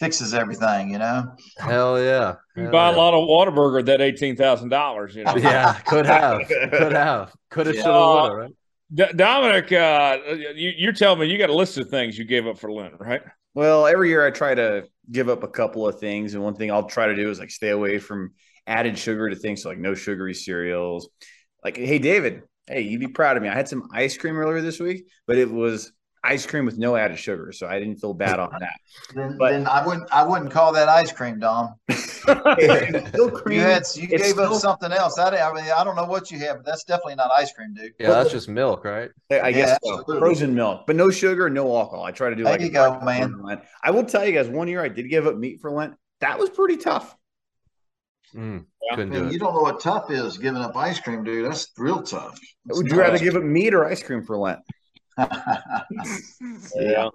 Speaker 2: fixes everything, you know.
Speaker 4: hell yeah,
Speaker 1: You
Speaker 4: Hell
Speaker 1: buy a lot of Whataburger at that eighteen thousand dollars. You know,
Speaker 4: Yeah, could have, could have, could have,
Speaker 2: Yeah.
Speaker 4: should have, would right?
Speaker 1: D- Dominic, uh, you, you're telling me you got a list of things you gave up for Lent, right?
Speaker 3: Well, every year I try to give up a couple of things, and one thing I'll try to do is like stay away from added sugar to things so like no sugary cereals. Like, hey, David, hey, you'd be proud of me. I had some ice cream earlier this week, but it was ice cream with no added sugar, so I didn't feel bad on that.
Speaker 2: Then,
Speaker 3: But-
Speaker 2: then I wouldn't I wouldn't call that ice cream, Dom.
Speaker 3: Still cream.
Speaker 2: You had you
Speaker 3: It's
Speaker 2: gave up something else. I, I mean I don't know what you have, but that's definitely not ice cream, dude.
Speaker 4: Yeah, that's just milk, right?
Speaker 3: I guess
Speaker 2: Yeah,
Speaker 3: so. frozen milk, but no sugar, no alcohol. I try to do
Speaker 2: There
Speaker 3: like
Speaker 2: you go, man.
Speaker 3: Lent. I will tell you guys, one year I did give up meat for Lent. That was pretty tough.
Speaker 4: Mm,
Speaker 1: Yeah.
Speaker 4: couldn't do
Speaker 2: Man,
Speaker 4: it.
Speaker 2: you don't know what tough is giving up ice cream, dude. That's real tough.
Speaker 3: Would you rather give up meat or ice cream for Lent?
Speaker 1: Yeah.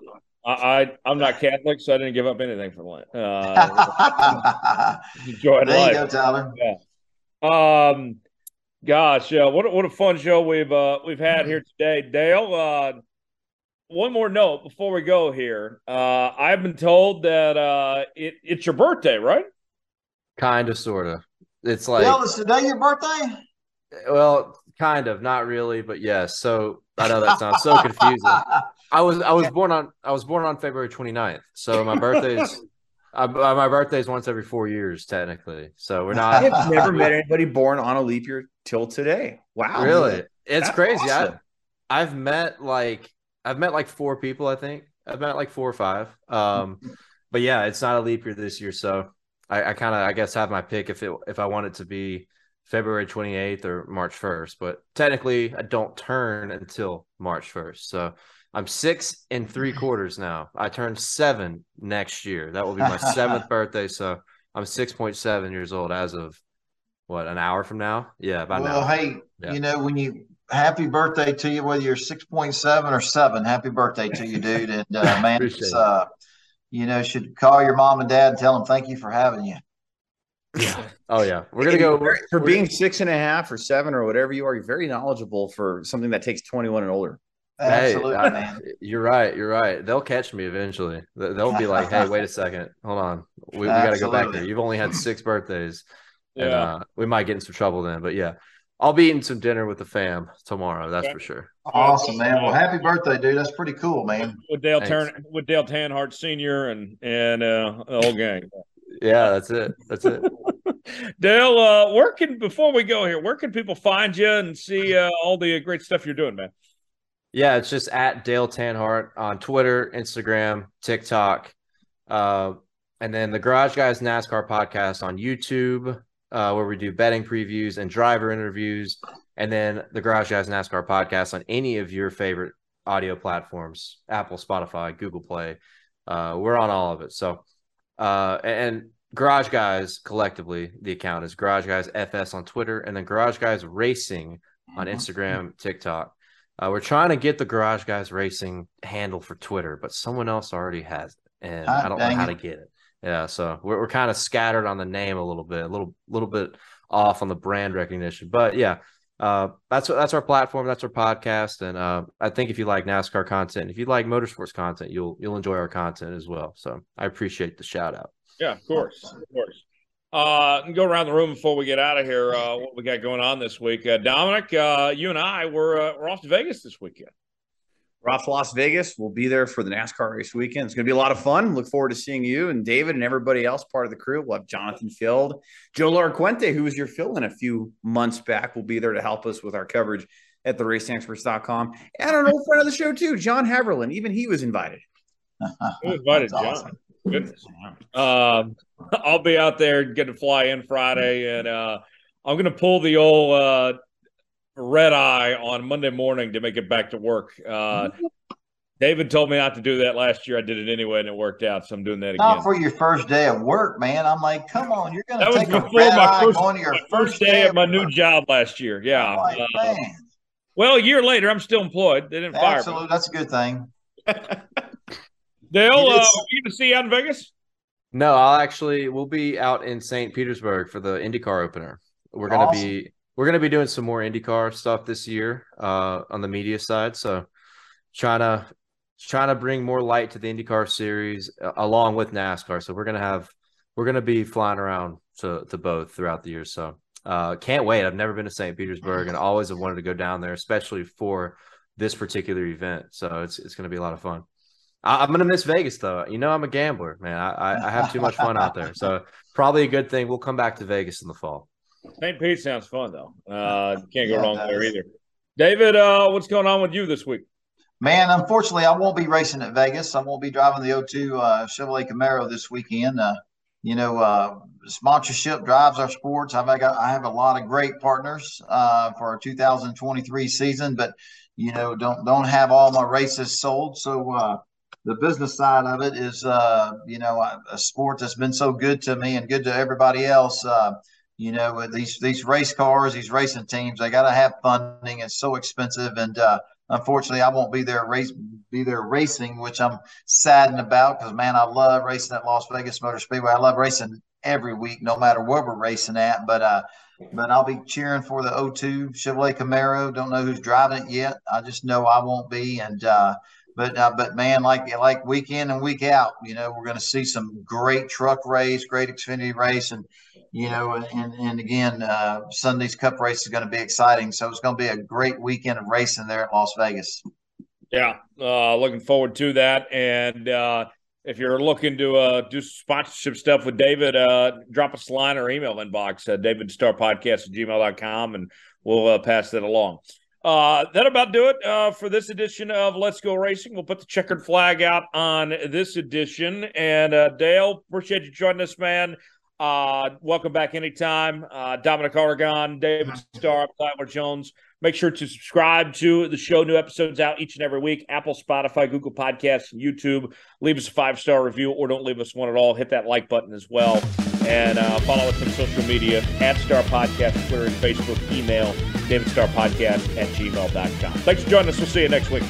Speaker 1: I, I I'm not Catholic, so I didn't give up anything for Lent. Uh, enjoyed
Speaker 2: there you
Speaker 1: life.
Speaker 2: go, Tyler.
Speaker 1: Um, gosh, uh, what a, what a fun show we've uh, we've had here today, Dale. Uh, one more note before we go here. Uh, I've been told that uh, it, it's your birthday, right?
Speaker 4: Kind of, sort of. It's like,
Speaker 2: Bill, is today your birthday?
Speaker 4: well, kind of, not really, but yes. So I know that sounds so confusing. I was I was born on I was born on February 29th. So my birthday's I, my birthday's once every four years technically. So we're not.
Speaker 3: I've never met anybody born on a leap year till today. Wow.
Speaker 4: really. It's
Speaker 3: That's
Speaker 4: crazy.
Speaker 3: awesome.
Speaker 4: I I've met like I've met like four people. I think I've met like four or five. Um, but yeah, it's not a leap year this year, so I, I kind of I guess have my pick if it if I want it to be February 28th or March 1st, but technically I don't turn until March 1st. So I'm six and three quarters now. I turn seven next year. That will be my seventh birthday. So I'm 6.7 years old as of what, an hour from now? Yeah, about
Speaker 2: well,
Speaker 4: now.
Speaker 2: hey,
Speaker 4: Yeah.
Speaker 2: you know, when you happy birthday to you, whether you're 6.7 or seven, happy birthday to you, dude. And uh, man, uh, you know, should call your mom and dad and tell them thank you for having you.
Speaker 4: Oh yeah. We're gonna go
Speaker 3: for, for being six and a half or seven or whatever you are. You're very knowledgeable for something that takes 21 and older.
Speaker 4: Hey,
Speaker 2: Absolutely, man.
Speaker 4: You're right. You're right. They'll catch me eventually. They- They'll be like, "Hey, wait a second. Hold on. We, we got to go back there. You've only had six birthdays, and uh, we might get in some trouble then." But yeah, I'll be eating some dinner with the fam tomorrow. That's
Speaker 1: Okay.
Speaker 4: for sure.
Speaker 2: Awesome, man. Well, happy birthday, dude. That's pretty cool, man.
Speaker 1: with Dale
Speaker 4: Thanks.
Speaker 1: Turn with Dale Tanhart Senior and and uh, the whole gang.
Speaker 4: Yeah, that's it. That's it.
Speaker 1: Dale, uh, where can before we go here, where can people find you and see uh, all the great stuff you're doing, man?
Speaker 4: Yeah, it's just at Dale Tanhart on Twitter, Instagram, TikTok, uh, and then the Garage Guys NASCAR podcast on YouTube, uh, where we do betting previews and driver interviews, and then the Garage Guys NASCAR podcast on any of your favorite audio platforms: Apple, Spotify, Google Play. Uh, we're on all of it. So, uh, and Garage Guys collectively, the account is Garage Guys FS on Twitter, and then Garage Guys Racing on Instagram, TikTok. Uh, we're trying to get the Garage Guys Racing handle for Twitter, but someone else already has it, and
Speaker 2: Ah,
Speaker 4: I don't know how
Speaker 2: it.
Speaker 4: to get it. Yeah, so we're we're kind of scattered on the name a little bit, a little little bit off on the brand recognition, but yeah, uh, that's that's our platform, that's our podcast, and uh, I think if you like NASCAR content, if you like motorsports content, you'll you'll enjoy our content as well. So I appreciate the shout out.
Speaker 1: Yeah, of course, of course. Uh, go around the room before we get out of here. Uh, what we got going on this week? Uh, Dominic, uh, you and I were uh, we're off to Vegas this weekend.
Speaker 3: We're off to Las Vegas. We'll be there for the NASCAR race weekend. It's going to be a lot of fun. Look forward to seeing you and David and everybody else part of the crew. We'll have Jonathan Field, Joe Larquente, who was your fill in a few months back, will be there to help us with our coverage at the racingexperts.com. And an old friend of the show, too, John Haverland. Even he was invited.
Speaker 1: Invited John? Um, I'll be out there, get to fly in Friday, and uh, I'm going to pull the old uh, red eye on Monday morning to make it back to work. Uh, David told me not to do that last year. I did it anyway, and it worked out. So I'm doing that
Speaker 2: Not
Speaker 1: again.
Speaker 2: for your first day of work, man. I'm like, come on, you're going to
Speaker 1: was
Speaker 2: take a
Speaker 1: before
Speaker 2: red
Speaker 1: my
Speaker 2: eye
Speaker 1: first,
Speaker 2: to your
Speaker 1: first day at my new job last year. Yeah.
Speaker 2: Like,
Speaker 1: Uh, well, a year later, I'm still employed. They didn't fire me.
Speaker 2: absolutely, that's a good thing.
Speaker 1: Dale,
Speaker 2: You
Speaker 1: uh, are you going to see you out in Vegas?
Speaker 4: No, I'll actually we'll be out in St. Petersburg for the IndyCar opener. We're gonna
Speaker 2: Awesome.
Speaker 4: be we're gonna be doing some more IndyCar stuff this year uh, on the media side. So trying to trying to bring more light to the IndyCar series uh, along with NASCAR. So we're gonna have we're gonna be flying around to to both throughout the year. So uh, can't wait. I've never been to St. Petersburg and always have wanted to go down there, especially for this particular event. So it's it's gonna be a lot of fun. I, I'm gonna miss Vegas though. You know, I'm a gambler, man. I, I, I have too much fun out there. So probably a good thing. We'll come back to Vegas in the fall.
Speaker 1: St. Pete sounds fun, though. Uh, can't go
Speaker 2: Yeah,
Speaker 1: wrong
Speaker 2: it
Speaker 1: there either. David, uh, what's going on with you this week?
Speaker 2: Man, unfortunately, I won't be racing at Vegas. I won't be driving the O2 uh, Chevrolet Camaro this weekend. Uh, you know, uh, sponsorship drives our sports. I've got I have a lot of great partners uh, for our 2023 season, but you know, don't don't have all my races sold. So uh, the business side of it is, uh, you know, a, sport that's been so good to me and good to everybody else. Uh, you know, these these race cars, these racing teams, they got to have funding. It's so expensive, and uh, unfortunately, I won't be there race be there racing, which I'm saddened about because man, I love racing at Las Vegas Motor Speedway. I love racing every week, no matter where we're racing at. But uh, but I'll be cheering for the O2 Chevrolet Camaro. Don't know who's driving it yet. I just know I won't be, and uh, but uh, but man, like like week in and week out, you know, we're going to see some great truck race, great Xfinity race, and you know, and and again, uh, Sunday's Cup race is going to be exciting. So it's going to be a great weekend of racing there at Las Vegas.
Speaker 1: Yeah, uh, looking forward to that. And uh, if you're looking to uh, do sponsorship stuff with David, uh, drop us a line or email inbox, uh, davidstarpodcast at gmail.com, and we'll pass that along. Uh, that about do it uh, for this edition of Let's Go Racing. We'll put the checkered flag out on this edition. And uh, Dale, appreciate you joining us, man. Uh, welcome back anytime. Uh, Dominic Aragon, David Starr, Tyler Jones. Make sure to subscribe to the show. New episodes out each and every week. Apple, Spotify, Google Podcasts, YouTube. Leave us a five star review or don't leave us one at all. Hit that like button as well. And uh, follow us on social media at Star Podcast, Twitter and Facebook. Email David Star Podcast at gmail.com. Thanks for joining us. We'll see you next week.